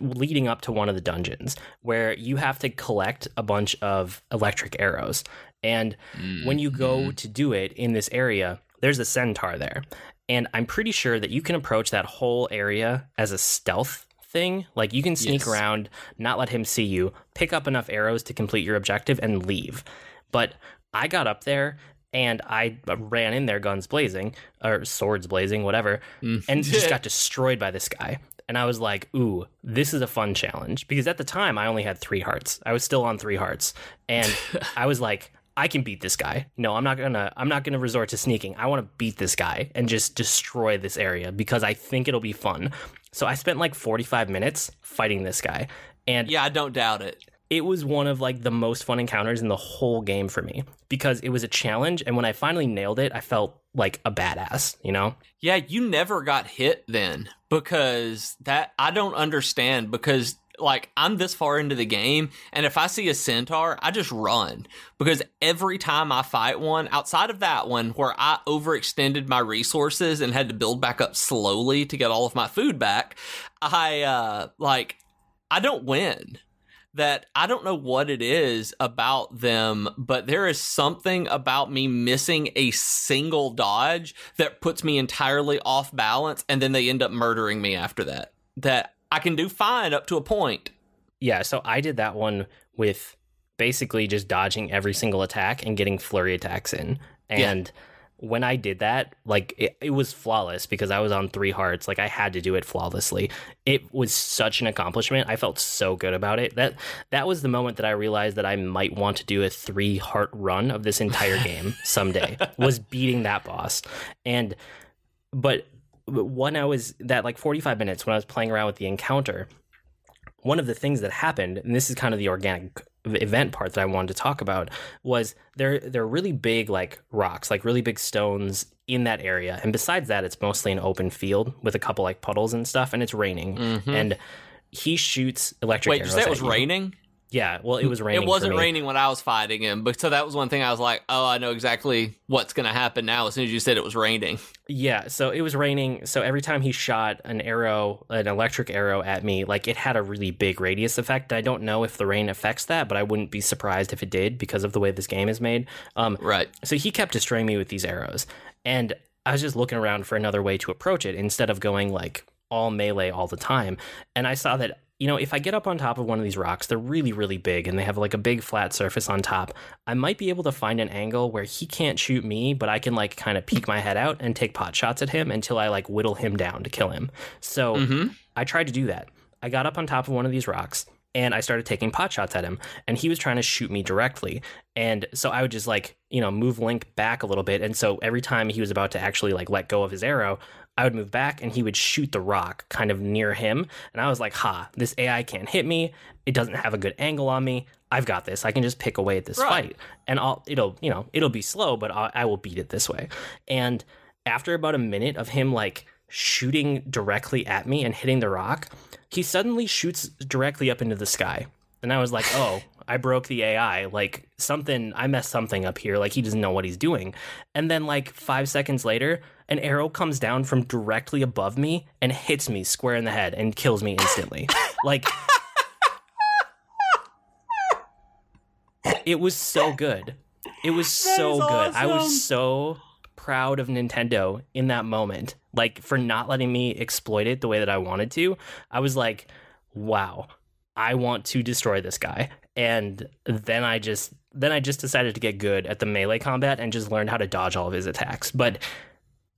Speaker 1: leading up to one of the dungeons where you have to collect a bunch of electric arrows. And when you go mm-hmm. to do it in this area, there's a centaur there. And I'm pretty sure that you can approach that whole area as a stealth thing. Like you can sneak
Speaker 2: Yes.
Speaker 1: around, not let him see you, pick up enough arrows to complete your objective, and leave. But I got up there and I ran in there, guns blazing, or swords blazing, whatever, mm. and just got destroyed by this guy. And I was like, ooh, this is a fun challenge. Because at the time, I only had three hearts. I was still on three hearts. And I was like, I can beat this guy. No, I'm not gonna I'm not gonna resort to sneaking. I wanna beat this guy and just destroy this area because I think it'll be fun. So I spent like 45 minutes fighting this guy. And
Speaker 2: Yeah, I don't doubt it.
Speaker 1: it was one of like the most fun encounters in the whole game for me because it was a challenge and when I finally nailed it, I felt like a badass, you know?
Speaker 2: Yeah, you never got hit then because that I don't understand because like I'm this far into the game and if I see a centaur, I just run because every time I fight one outside of that one where I overextended my resources and had to build back up slowly to get all of my food back, I uh like I don't win that I don't know what it is about them, but there is something about me missing a single dodge that puts me entirely off balance, and then they end up murdering me after that. That I can do fine up to a point.
Speaker 1: Yeah, so I did that one with basically just dodging every single attack and getting flurry attacks in.
Speaker 2: Yeah.
Speaker 1: And when I did that, like it, it was flawless because I was on three hearts. Like I had to do it flawlessly. It was such an accomplishment. I felt so good about it. That that was the moment that I realized that I might want to do a three heart run of this entire game someday. was beating that boss. And but when I was that like 45 minutes when I was playing around with the encounter, one of the things that happened, and this is kind of the organic event part that I wanted to talk about, was there there are really big like rocks, like really big stones in that area. And besides that, it's mostly an open field with a couple like puddles and stuff, and it's raining.
Speaker 2: Mhm.
Speaker 1: And he shoots electric
Speaker 2: Wait, did you
Speaker 1: arrows
Speaker 2: say it was raining?
Speaker 1: Yeah, well, it was raining.
Speaker 2: It wasn't raining when I was fighting him, but so that was one thing I was like, oh, I know exactly what's going to happen now. As soon as you said it was raining,
Speaker 1: Yeah, so it was raining. So every time he shot an arrow, an electric arrow at me, like it had a really big radius effect. I don't know if the rain affects that, but I wouldn't be surprised if it did because of the way this game is made. Um,
Speaker 2: right?
Speaker 1: so he kept destroying me with these arrows, and I was just looking around for another way to approach it instead of going like all melee all the time. And I saw that you know if I get up on top of one of these rocks, they're really really big and they have like a big flat surface on top. I might be able to find an angle where he can't shoot me, but I can like kind of peek my head out and take pot shots at him until I like whittle him down to kill him. So
Speaker 2: hmm
Speaker 1: I tried to do that. I got up on top of one of these rocks and I started taking pot shots at him and he was trying to shoot me directly. And so I would just like, you know, move Link back a little bit and so every time he was about to actually like let go of his arrow, I would move back and he would shoot the rock kind of near him and I was like, "Ha, this AI can't hit me. It doesn't have a good angle on me. I've got this. I can just pick away at this
Speaker 2: Right.
Speaker 1: fight." And I'll it'll, you know, it'll be slow, but I, I will beat it this way. And after about a minute of him like shooting directly at me and hitting the rock, he suddenly shoots directly up into the sky. And I was like, oh, I broke the AI. Like something, I messed something up here. Like he doesn't know what he's doing. And then, like five seconds later, an arrow comes down from directly above me and hits me square in the head and kills me instantly. like, it was so good. It was so
Speaker 2: is
Speaker 1: good. I was so proud of Nintendo in that moment. Like for not letting me exploit it the way that I wanted to. I was like, wow, I want to destroy this guy. And then I just then I just decided to get good at the melee combat and just learned how to dodge all of his attacks. But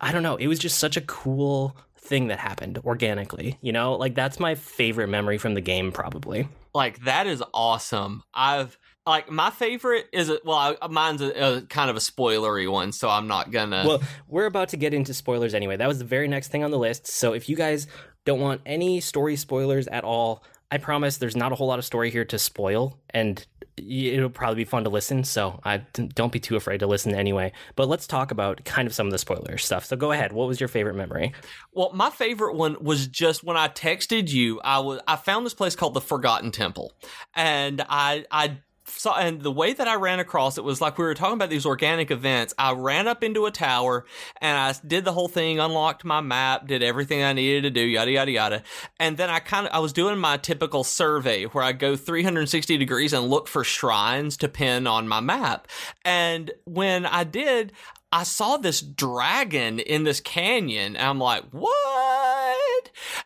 Speaker 1: I don't know, it was just such a cool thing that happened organically, you know? Like that's my favorite memory from the game probably.
Speaker 2: Like that is awesome. I've like my favorite is a, well, I, mine's a, a kind of a spoilery one, so I'm not gonna.
Speaker 1: Well, we're about to get into spoilers anyway. That was the very next thing on the list. So if you guys don't want any story spoilers at all, I promise there's not a whole lot of story here to spoil, and it'll probably be fun to listen. So I don't be too afraid to listen anyway. But let's talk about kind of some of the spoiler stuff. So go ahead. What was your favorite memory?
Speaker 2: Well, my favorite one was just when I texted you. I was I found this place called the Forgotten Temple, and I I saw and the way that I ran across it was like we were talking about these organic events. I ran up into a tower and I did the whole thing, unlocked my map, did everything I needed to do, yada yada yada, and then I kind of I was doing my typical survey where I go 360 degrees and look for shrines to pin on my map, and when I did. I saw this dragon in this canyon, and I'm like, what?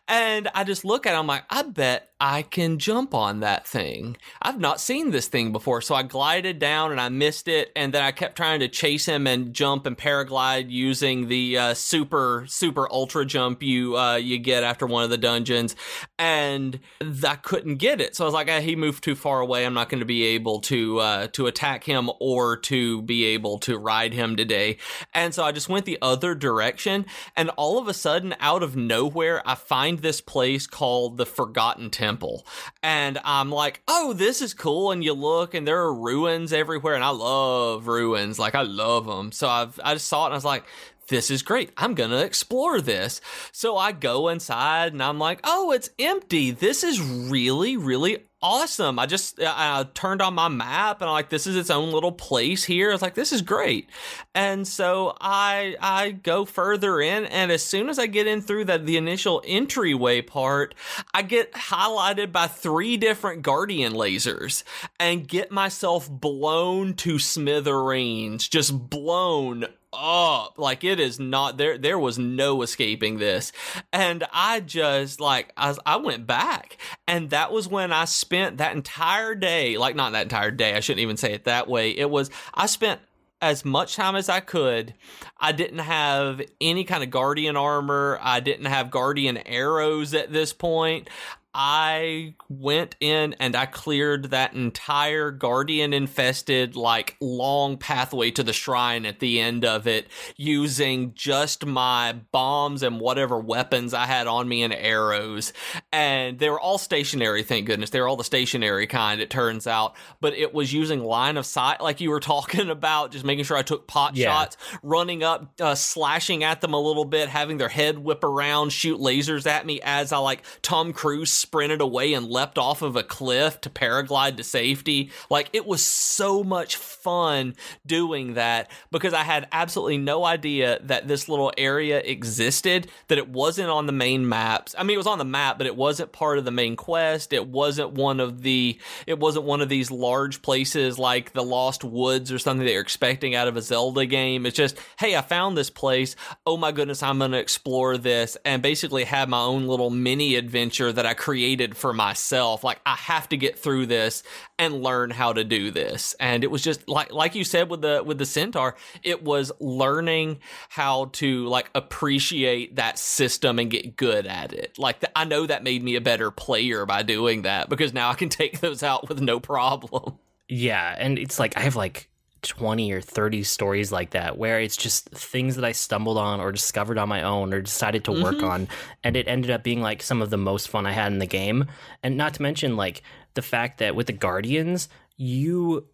Speaker 2: And I just look at it, I'm like, I bet I can jump on that thing. I've not seen this thing before. So I glided down and I missed it. And then I kept trying to chase him and jump and paraglide using the uh, super, super ultra jump you uh, you get after one of the dungeons. And I couldn't get it. So I was like, ah, he moved too far away. I'm not going to be able to uh, to attack him or to be able to ride him today. And so I just went the other direction. And all of a sudden, out of nowhere, I find this place called the Forgotten Temple. And I'm like, oh, this is cool. And you look, and there are ruins everywhere. And I love ruins. Like, I love them. So I've, I just saw it and I was like, this is great. I'm going to explore this. So I go inside and I'm like, oh, it's empty. This is really, really awesome. I just uh, I turned on my map and I'm like, this is its own little place here. I was like, this is great. And so I I go further in, and as soon as I get in through that the initial entryway part, I get highlighted by three different guardian lasers and get myself blown to smithereens, just blown up. Like it is not there. There was no escaping this. And I just like, I, I went back and that was when I spent that entire day, like not that entire day. I shouldn't even say it that way. It was, I spent as much time as I could. I didn't have any kind of guardian armor. I didn't have guardian arrows at this point. I went in and I cleared that entire guardian infested, like long pathway to the shrine at the end of it using just my bombs and whatever weapons I had on me and arrows. And they were all stationary, thank goodness. They were all the stationary kind, it turns out. But it was using line of sight, like you were talking about, just making sure I took pot yeah. shots, running up, uh, slashing at them a little bit, having their head whip around, shoot lasers at me as I like Tom Cruise sprinted away and leapt off of a cliff to paraglide to safety. Like it was so much fun doing that because I had absolutely no idea that this little area existed, that it wasn't on the main maps. I mean, it was on the map, but it wasn't part of the main quest. It wasn't one of the, it wasn't one of these large places like the Lost Woods or something that you're expecting out of a Zelda game. It's just, hey, I found this place. Oh my goodness, I'm going to explore this and basically have my own little mini adventure that I created for myself. Like I have to get through this and learn how to do this. And it was just like like you said with the with the centaur, it was learning how to like appreciate that system and get good at it. Like I know that made me a better player by doing that because now I can take those out with no problem.
Speaker 1: Yeah, and it's like I have like 20 or 30 stories like that where it's just things that I stumbled on or discovered on my own or decided to mm-hmm. work on and it ended up being like some of the most fun I had in the game and not to mention like the fact that with the guardians you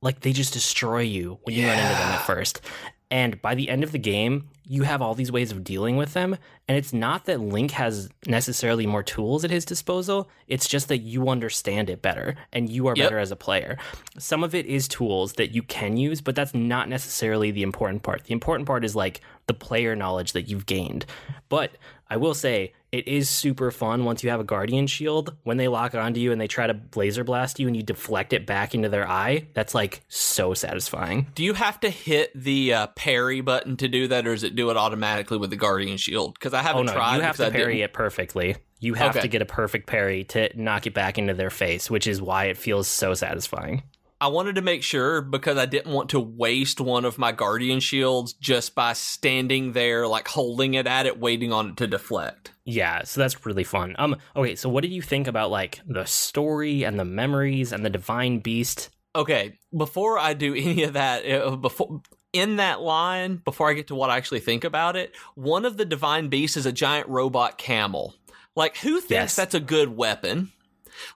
Speaker 1: like they just destroy you when you yeah. run into them at first and by the end of the game, you have all these ways of dealing with them. And it's not that Link has necessarily more tools at his disposal, it's just that you understand it better and you are yep. better as a player. Some of it is tools that you can use, but that's not necessarily the important part. The important part is like the player knowledge that you've gained. But I will say, it is super fun once you have a guardian shield. When they lock onto you and they try to laser blast you and you deflect it back into their eye that's like so satisfying.
Speaker 2: Do you have to hit the uh, parry button to do that or does it do it automatically with the guardian shield? Because i haven't
Speaker 1: oh, no,
Speaker 2: tried
Speaker 1: you have to parry it perfectly. You have okay. to get a perfect parry to knock it back into their face which is why it feels so satisfying
Speaker 2: I wanted to make sure because I didn't want to waste one of my guardian shields just by standing there, like holding it at it, waiting on it to deflect.
Speaker 1: Yeah, so that's really fun. Um, okay, so what did you think about like the story and the memories and the divine beast?
Speaker 2: Okay, before I do any of that, uh, before in that line, before I get to what I actually think about it, one of the divine beasts is a giant robot camel. Like, who thinks yes. that's a good weapon?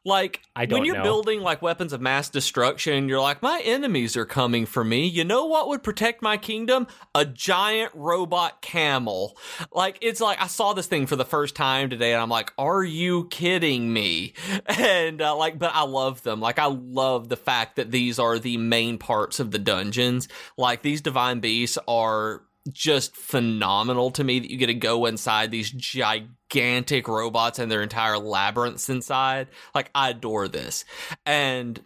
Speaker 2: Like i do when you're
Speaker 1: know.
Speaker 2: building like weapons of mass destruction, you're like, my enemies are coming for me. You know what would protect my kingdom? A giant robot camel. Like it's like I saw this thing for the first time today, and I'm like, are you kidding me? And uh, like, but I love them. Like I love the fact that these are the main parts of the dungeons. Like these divine beasts are just phenomenal to me that you get to go inside these gigantic robots and their entire labyrinths inside. Like I adore this. And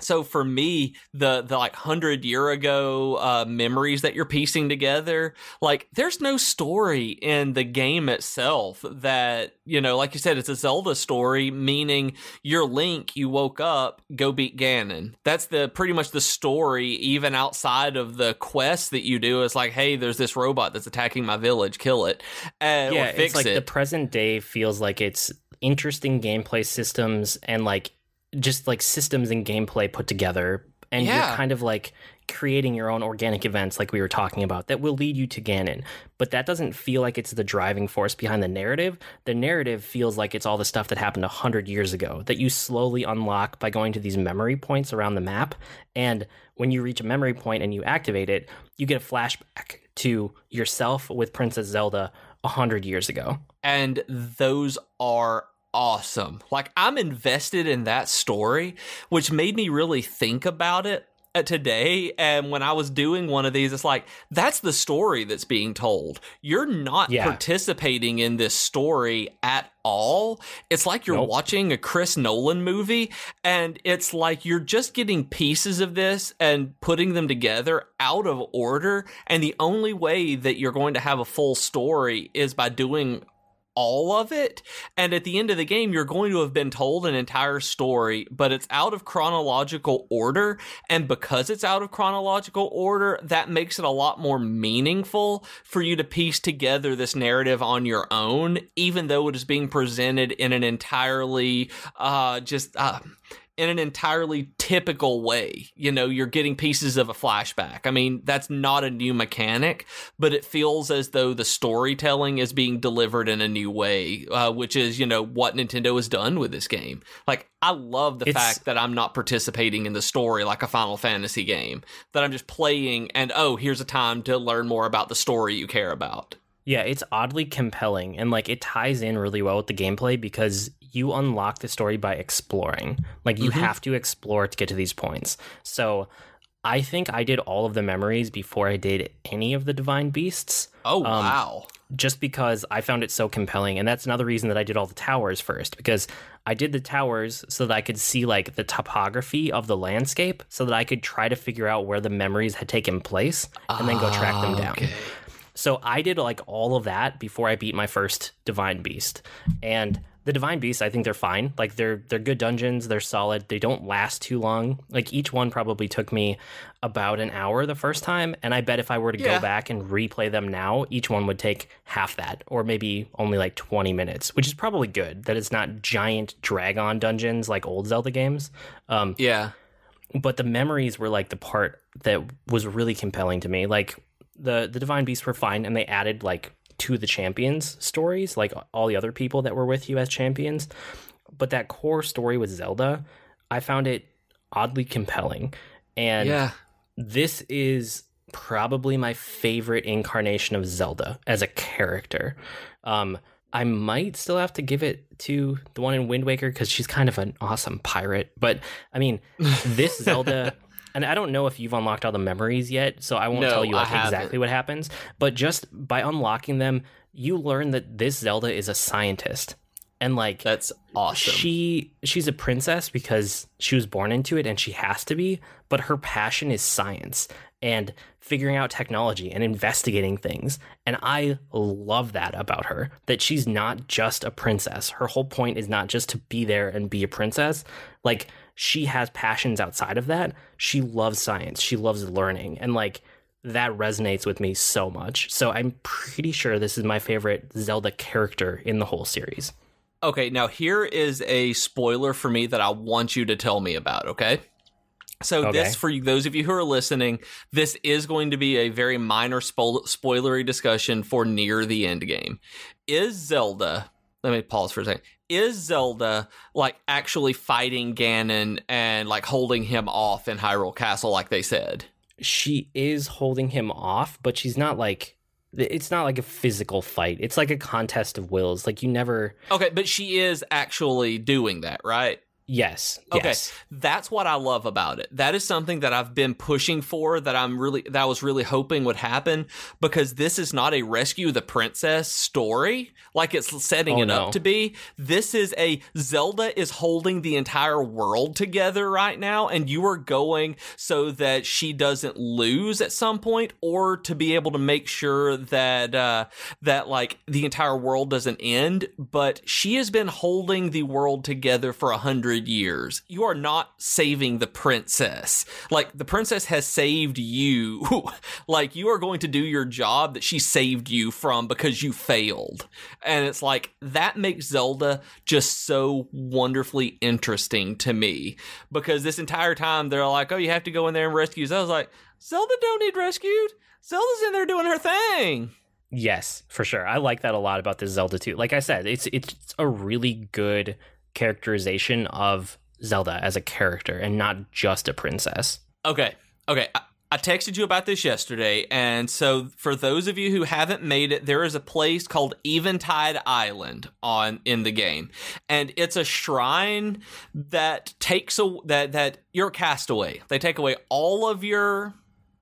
Speaker 2: so for me the the like 100 year ago uh, memories that you're piecing together like there's no story in the game itself that you know like you said it's a zelda story meaning you're link you woke up go beat ganon that's the pretty much the story even outside of the quest that you do it's like hey there's this robot that's attacking my village kill it and yeah it's
Speaker 1: like
Speaker 2: it.
Speaker 1: the present day feels like it's interesting gameplay systems and like just like systems and gameplay put together and yeah. you're kind of like creating your own organic events like we were talking about that will lead you to Ganon. But that doesn't feel like it's the driving force behind the narrative. The narrative feels like it's all the stuff that happened 100 years ago that you slowly unlock by going to these memory points around the map. And when you reach a memory point and you activate it, you get a flashback to yourself with Princess Zelda 100 years ago.
Speaker 2: And those are awesome. Like I'm invested in that story, which made me really think about it uh, today and when I was doing one of these it's like that's the story that's being told. You're not
Speaker 1: Yeah.
Speaker 2: participating in this story at all. It's like you're
Speaker 1: Nope.
Speaker 2: watching a Chris Nolan movie and it's like you're just getting pieces of this and putting them together out of order and the only way that you're going to have a full story is by doing all of it. And at the end of the game, you're going to have been told an entire story, but it's out of chronological order. And because it's out of chronological order, that makes it a lot more meaningful for you to piece together this narrative on your own, even though it is being presented in an entirely, uh, just, uh, in an entirely typical way. You know, you're getting pieces of a flashback. I mean, that's not a new mechanic, but it feels as though the storytelling is being delivered in a new way, uh, which is, you know, what Nintendo has done with this game. Like, I love the
Speaker 1: It's-
Speaker 2: fact that I'm not participating in the story like a Final Fantasy game, that I'm just playing and, oh, here's a time to learn more about the story you care about.
Speaker 1: Yeah, it's oddly compelling and like it ties in really well with the gameplay because you unlock the story by exploring. Like you
Speaker 2: Mhm.
Speaker 1: have to explore to get to these points. So I think I did all of the memories before I did any of the divine beasts
Speaker 2: Oh,
Speaker 1: Um,
Speaker 2: wow.
Speaker 1: just because I found it so compelling. And that's another reason that I did all the towers first because I did the towers so that I could see like the topography of the landscape so that I could try to figure out where the memories had taken place and then go track them
Speaker 2: Ah,
Speaker 1: down.
Speaker 2: okay.
Speaker 1: So I did like all of that before I beat my first divine beast. And the divine beasts, I think they're fine. Like they're they're good dungeons, they're solid. They don't last too long. Like each one probably took me about an hour the first time, and I bet if I were to
Speaker 2: Yeah.
Speaker 1: go back and replay them now, each one would take half that or maybe only like 20 minutes, which is probably good that it's not giant drag-on dungeons like old Zelda games. Um
Speaker 2: Yeah.
Speaker 1: but the memories were like the part that was really compelling to me. Like the the divine beasts were fine, and they added like to the champions stories, like all the other people that were with you as champions. But that core story with Zelda, I found it oddly compelling, and
Speaker 2: yeah.
Speaker 1: this is probably my favorite incarnation of Zelda as a character. Um, I might still have to give it to the one in Wind Waker because she's kind of an awesome pirate. But I mean, this Zelda, and I don't know if you've unlocked all the memories yet, so I won't
Speaker 2: No,
Speaker 1: tell you like, exactly what happens. But just by unlocking them, you learn that this Zelda is a scientist. And like
Speaker 2: That's awesome.
Speaker 1: she she's a princess because she was born into it and she has to be, but her passion is science and figuring out technology and investigating things. And I love that about her that she's not just a princess. Her whole point is not just to be there and be a princess. Like she has passions outside of that. She loves science. She loves learning and like that resonates with me so much. So I'm pretty sure this is my favorite Zelda character in the whole series.
Speaker 2: Okay, now here is a spoiler for me that I want you to tell me about, okay? So
Speaker 1: Okay.
Speaker 2: this for you, those of you who are listening, this is going to be a very minor spo- spoilery discussion for near the end game. Is Zelda, let me pause for a second. Is Zelda like actually fighting Ganon and like holding him off in Hyrule Castle like they said?
Speaker 1: she is holding him off, but she's not like it's not like a physical fight. It's like a contest of wills. Like you never
Speaker 2: Okay, but she is actually doing that, right?
Speaker 1: Yes.
Speaker 2: Okay.
Speaker 1: Yes.
Speaker 2: That's what I love about it. That is something that I've been pushing for that I'm really that I was really hoping would happen because this is not a rescue the princess story like it's setting
Speaker 1: Oh,
Speaker 2: it
Speaker 1: no.
Speaker 2: up to be. This is a Zelda is holding the entire world together right now and you are going so that she doesn't lose at some point or to be able to make sure that uh that like the entire world doesn't end, but she has been holding the world together for a hundred years. You are not saving the princess. Like the princess has saved you. like you are going to do your job that she saved you from because you failed. And it's like that makes Zelda just so wonderfully interesting to me because this entire time they're like, "Oh, you have to go in there and rescue." I was like, "Zelda don't need rescued. Zelda's in there doing her thing."
Speaker 1: Yes, for sure. I like that a lot about this Zelda too. Like I said, it's it's a really good characterization of Zelda as a character and not just a princess.
Speaker 2: Okay. Okay. I, I texted you about this yesterday, and so for those of you who haven't made it, there is a place called Eventide Island on in the game, and it's a shrine that takes a that that you're a castaway. They take away all of your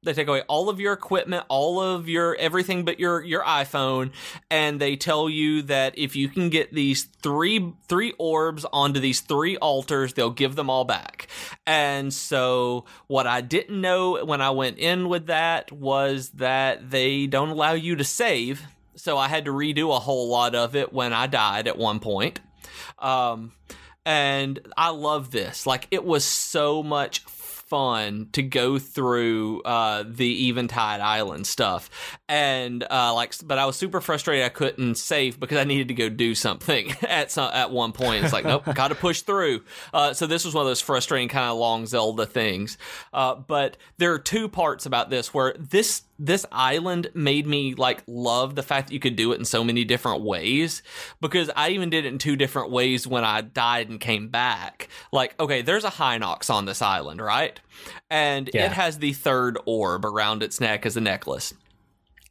Speaker 2: they take away all of your equipment, all of your everything but your your iPhone, and they tell you that if you can get these three three orbs onto these three altars, they'll give them all back. And so what I didn't know when I went in with that was that they don't allow you to save. So I had to redo a whole lot of it when I died at one point. Um and I love this. Like it was so much fun to go through uh, the Eventide Island stuff, and uh, like, but I was super frustrated I couldn't save because I needed to go do something at some at one point. It's like, nope, got to push through. Uh, so this was one of those frustrating kind of long Zelda things. Uh, but there are two parts about this where this this island made me like love the fact that you could do it in so many different ways because I even did it in two different ways when I died and came back. Like, okay, there's a Hinox on this island, right? And
Speaker 1: Yeah.
Speaker 2: it has the third orb around its neck as a necklace.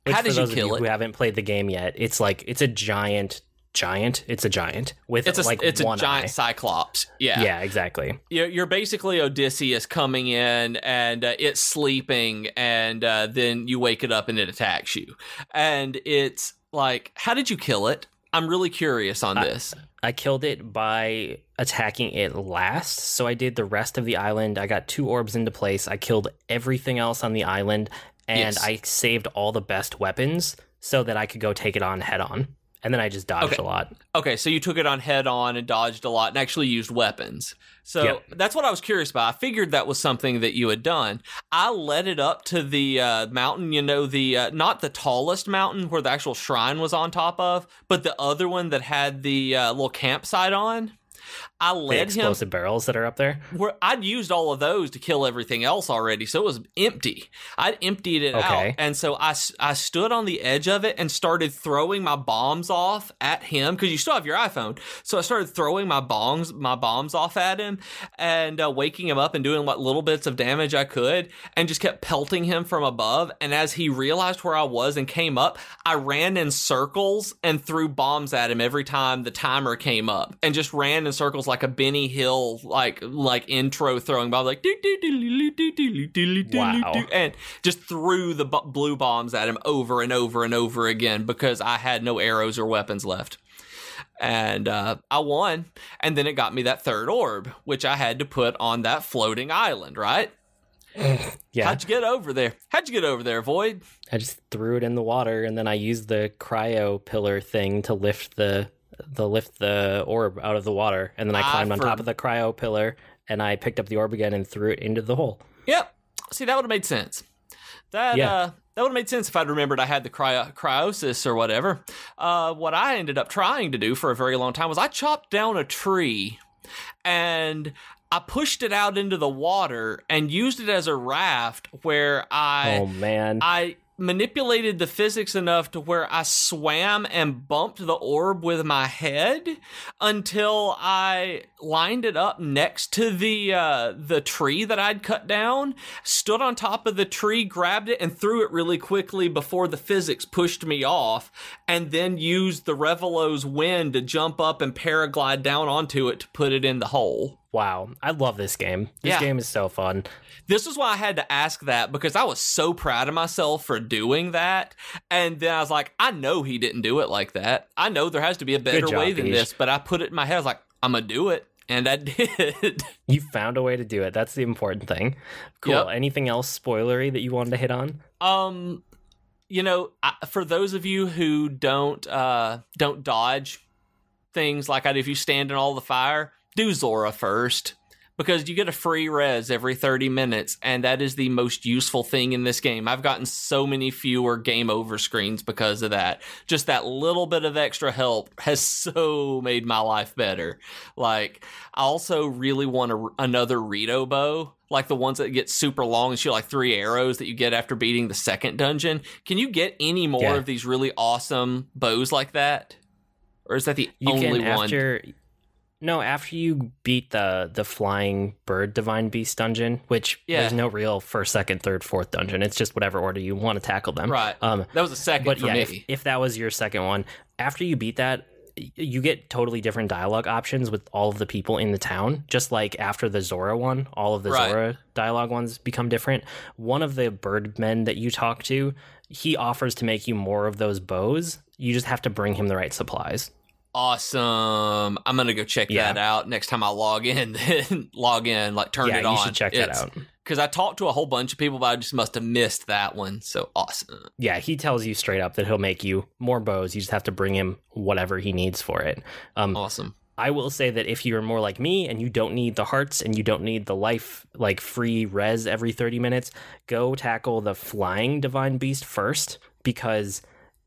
Speaker 1: Which
Speaker 2: How did you kill
Speaker 1: of you
Speaker 2: it?
Speaker 1: who haven't played the game yet, it's like it's a giant, giant. It's a giant with
Speaker 2: It's a
Speaker 1: like
Speaker 2: it's a giant
Speaker 1: eye.
Speaker 2: cyclops. Yeah.
Speaker 1: Yeah, exactly.
Speaker 2: You're, you're basically Odysseus coming in and uh, it's sleeping, and uh, then you wake it up and it attacks you. And it's like, how did you kill it? I'm really curious on
Speaker 1: I-
Speaker 2: this.
Speaker 1: I killed it by attacking it last. So I did the rest of the island. I got two orbs into place. I killed everything else on the island, and
Speaker 2: Yes.
Speaker 1: I saved all the best weapons so that I could go take it on head on. And then I just dodged
Speaker 2: Okay.
Speaker 1: a lot.
Speaker 2: Okay, so you took it on head on and dodged a lot and actually used weapons. So
Speaker 1: Yep.
Speaker 2: that's what I was curious about. I figured that was something that you had done. I led it up to the uh, mountain, you know, the uh, not the tallest mountain where the actual shrine was on top of, but the other one that had the uh, little campsite on. I
Speaker 1: The
Speaker 2: led him
Speaker 1: explosive barrels that are up there.
Speaker 2: where I'd used all of those to kill everything else already, so it was empty. I'd emptied it
Speaker 1: Okay.
Speaker 2: out, and so I I stood on the edge of it and started throwing my bombs off at him because you still have your iPhone. So I started throwing my bombs my bombs off at him and uh, waking him up and doing what little bits of damage I could, and just kept pelting him from above. And as he realized where I was and came up, I ran in circles and threw bombs at him every time the timer came up, and just ran in in circles like a Benny Hill like like intro throwing bomb like
Speaker 1: wow.
Speaker 2: and just threw the b- blue bombs at him over and over and over again because I had no arrows or weapons left. And uh, I won, and then it got me that third orb, which I had to put on that floating island. Right?
Speaker 1: yeah.
Speaker 2: How'd you get over there? How'd you get over there, Void?
Speaker 1: I just threw it in the water, and then I used the cryo pillar thing to lift the the lift the orb out of the water and then I
Speaker 2: Ah,
Speaker 1: climbed on
Speaker 2: for-
Speaker 1: top of the cryo pillar and I picked up the orb again and threw it into the hole.
Speaker 2: Yep. See, that would have made sense. That
Speaker 1: Yeah.
Speaker 2: uh, that would have made sense if I'd remembered I had the cryo- cryosis or whatever. Uh, what I ended up trying to do for a very long time was I chopped down a tree and I pushed it out into the water and used it as a raft where I
Speaker 1: oh man.
Speaker 2: I manipulated the physics enough to where I swam and bumped the orb with my head until I lined it up next to the uh, the tree that I'd cut down, stood on top of the tree, grabbed it, and threw it really quickly before the physics pushed me off, and then used the Revali's wind to jump up and paraglide down onto it to put it in the hole.
Speaker 1: Wow. I love this game. This
Speaker 2: Yeah.
Speaker 1: game is so fun.
Speaker 2: This is why I had to ask that because I was so proud of myself for doing that. And then I was like, I know he didn't do it like that. I know there has to be a better
Speaker 1: job,
Speaker 2: way than this, but I put it in my head. I was like, I'm going to do it. And I did.
Speaker 1: You found a way to do it. That's the important thing. Cool.
Speaker 2: Yep.
Speaker 1: Anything else spoilery that you wanted to hit on?
Speaker 2: um, you know, I, for those of you who don't uh, don't dodge things like I do, if you stand in all the fire, do Zora first. Because you get a free res every 30 minutes, and that is the most useful thing in this game. I've gotten so many fewer game over screens because of that. Just that little bit of extra help has so made my life better. Like, I also really want a, another Rito bow, like the ones that get super long and shoot like three arrows that you get after beating the second dungeon. Can you get any more
Speaker 1: Yeah.
Speaker 2: of these really awesome bows like that? Or is that the
Speaker 1: You
Speaker 2: only one?
Speaker 1: after No, after you beat the the flying bird divine beast dungeon, which
Speaker 2: Yeah.
Speaker 1: there's no real first, second, third, fourth dungeon. It's just whatever order you want to tackle them.
Speaker 2: Right.
Speaker 1: Um,
Speaker 2: That was a second
Speaker 1: but
Speaker 2: for
Speaker 1: yeah,
Speaker 2: me.
Speaker 1: if, if that was your second one, after you beat that, you get totally different dialogue options with all of the people in the town. Just like after the Zora one, all of the
Speaker 2: Right.
Speaker 1: Zora dialogue ones become different. One of the birdmen that you talk to, he offers to make you more of those bows. You just have to bring him the right supplies.
Speaker 2: Awesome. I'm gonna go check
Speaker 1: Yeah.
Speaker 2: that out next time I log in. Then log in, like turn
Speaker 1: yeah,
Speaker 2: it on.
Speaker 1: you should check that out.
Speaker 2: Because I talked to a whole bunch of people, but I just must have missed that one. So awesome.
Speaker 1: Yeah, he tells you straight up that he'll make you more bows. You just have to bring him whatever he needs for it. Um,
Speaker 2: Awesome.
Speaker 1: I will say that if you're more like me and you don't need the hearts and you don't need the life like free res every 30 minutes, go tackle the flying divine beast first because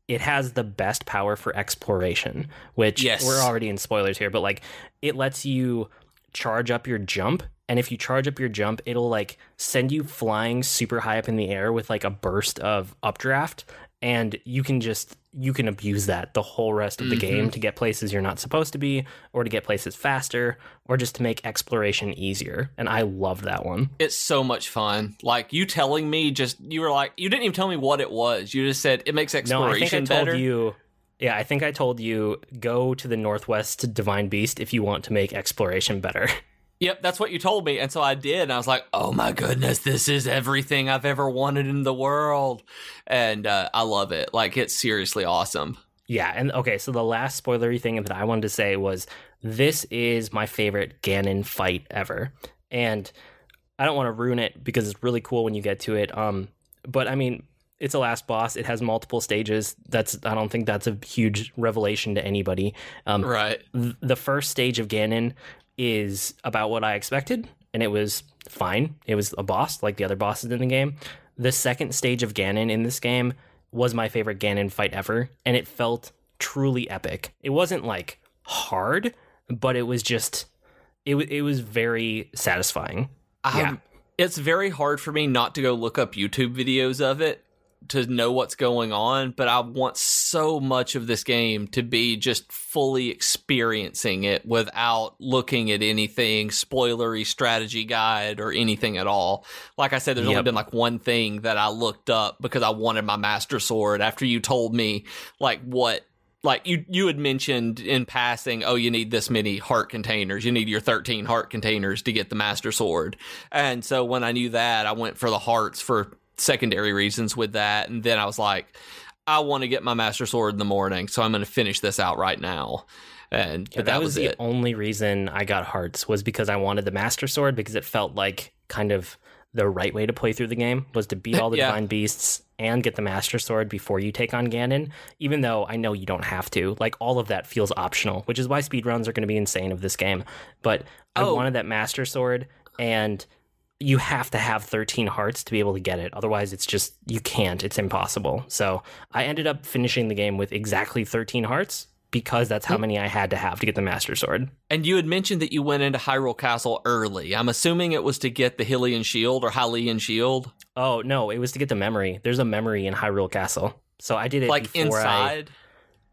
Speaker 1: it has the best power for exploration, which
Speaker 2: Yes.
Speaker 1: we're already in spoilers here, but like it lets you charge up your jump and if you charge up your jump, it'll like send you flying super high up in the air with like a burst of updraft and you can just you can abuse that the whole rest of the
Speaker 2: Mhm.
Speaker 1: game to get places you're not supposed to be or to get places faster or just to make exploration easier and i love that one
Speaker 2: It's so much fun. Like you telling me, just you were like, you didn't even tell me what it was. You just said it makes exploration
Speaker 1: no i think i told you yeah i think i told you go to the northwest to divine beast if you want to make exploration better
Speaker 2: Yep, that's what you told me. And so I did. And I was like, oh my goodness, this is everything I've ever wanted in the world. And uh, I love it. Like, it's seriously awesome.
Speaker 1: Yeah, and okay, so the last spoilery thing that I wanted to say was this is my favorite Ganon fight ever. And I don't want to ruin it because it's really cool when you get to it. Um but I mean, it's a last boss. It has multiple stages. That's I don't think that's a huge revelation to anybody. Um
Speaker 2: Right.
Speaker 1: th- the first stage of Ganon is about what I expected, and it was fine. It was a boss like the other bosses in the game. The second stage of Ganon in this game was my favorite Ganon fight ever, and it felt truly epic. It wasn't like hard, but it was just it it was very satisfying.
Speaker 2: Um,
Speaker 1: Yeah.
Speaker 2: It's very hard for me not to go look up YouTube videos of it to know what's going on, but I want so much of this game to be just fully experiencing it without looking at anything spoilery strategy guide or anything at all. Like I said, there's only been like one thing that I looked up because I wanted my master sword after you told me like what like you you had mentioned in passing oh you need this many heart containers. You need your 13 heart containers to get the master sword. And so when i knew that i went for the hearts for secondary reasons with that and then i was like i want to get my master sword in the morning so i'm going to finish this out right now and
Speaker 1: Yeah,
Speaker 2: but
Speaker 1: that, was, the
Speaker 2: it
Speaker 1: only reason I got hearts was because I wanted the master sword because it felt like kind of the right way to play through the game was to beat all the
Speaker 2: Yeah.
Speaker 1: divine beasts and get the master sword before you take on Ganon. Even though I know you don't have to, like all of that feels optional, which is why speedruns are going to be insane of this game. But I
Speaker 2: Oh.
Speaker 1: wanted that master sword and you have to have 13 hearts to be able to get it. Otherwise, it's just, you can't. It's impossible. So I ended up finishing the game with exactly 13 hearts because that's how mm. many I had to have to get the Master Sword.
Speaker 2: and you had mentioned that you went into hyrule castle early i'm assuming it was to get the hylian shield or hylian shield
Speaker 1: Oh, no, it was to get the memory. There's a memory in Hyrule Castle. So I did it
Speaker 2: like
Speaker 1: before I.
Speaker 2: inside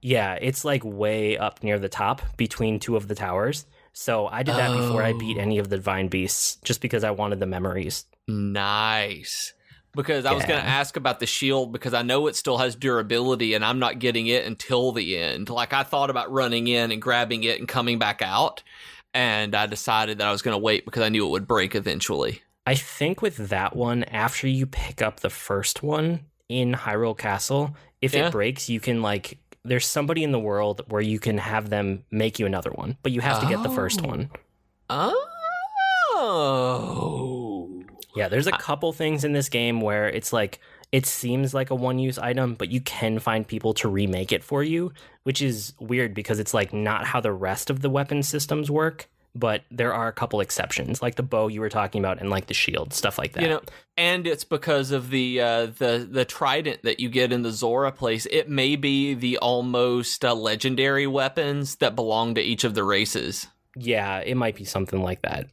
Speaker 1: Yeah, it's like way up near the top between two of the towers. So I did that before I beat
Speaker 2: Oh.
Speaker 1: any of the divine beasts just because I wanted the memories.
Speaker 2: Nice. Because I was going to ask about the shield because I know it still has durability and I'm not getting it until the end. Like I thought about running in and grabbing it and coming back out. And I decided that I was going to wait because I knew it would break eventually.
Speaker 1: I think with that one, after you pick up the first one in Hyrule Castle, if
Speaker 2: Yeah.
Speaker 1: it breaks, you can like there's somebody in the world where you can have them make you another one, but you have to get the first
Speaker 2: Oh.
Speaker 1: one.
Speaker 2: Oh.
Speaker 1: Yeah, there's a couple things in this game where it's like it seems like a one-use item, but you can find people to remake it for you, which is weird because it's like not how the rest of the weapon systems work. But there are a couple exceptions, like the bow you were talking about, and like the shield, stuff like that.
Speaker 2: You know, and it's because of the uh, the the trident that you get in the Zora place. It may be the almost uh, legendary weapons that belong to each of the races.
Speaker 1: Yeah, it might be something like that.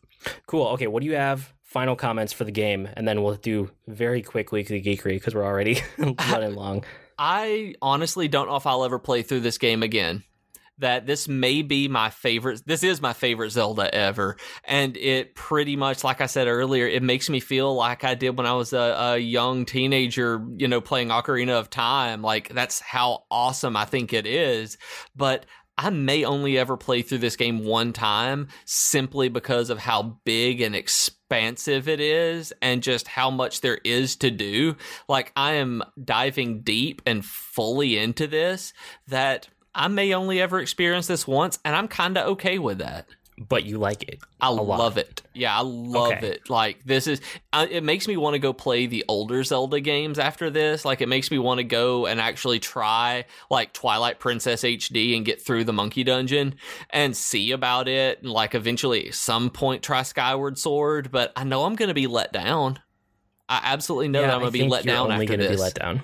Speaker 1: Cool. Okay, what do you have? Final comments for the game, and then we'll do very quick weekly geekery because we're already running long.
Speaker 2: I honestly don't know if I'll ever play through this game again. That this may be my favorite. This is my favorite Zelda ever, and it pretty much, like I said earlier, it makes me feel like I did when I was a, a young teenager. You know, playing Ocarina of Time. Like that's how awesome I think it is. But I may only ever play through this game one time simply because of how big and expansive it is and just how much there is to do. Like, I am diving deep and fully into this that I may only ever experience this once, and I'm kind of okay with that
Speaker 1: but you like it.
Speaker 2: I love it. Yeah, I love okay. it. Like this is, uh, it makes me want to go play the older Zelda games after this. Like it makes me want to go and actually try like Twilight Princess HD and get through the Monkey Dungeon and see about it. And like eventually, at some point, try Skyward Sword. But I know I'm going to be let down. I absolutely know yeah, that I'm going to be let down after this.
Speaker 1: Be let down.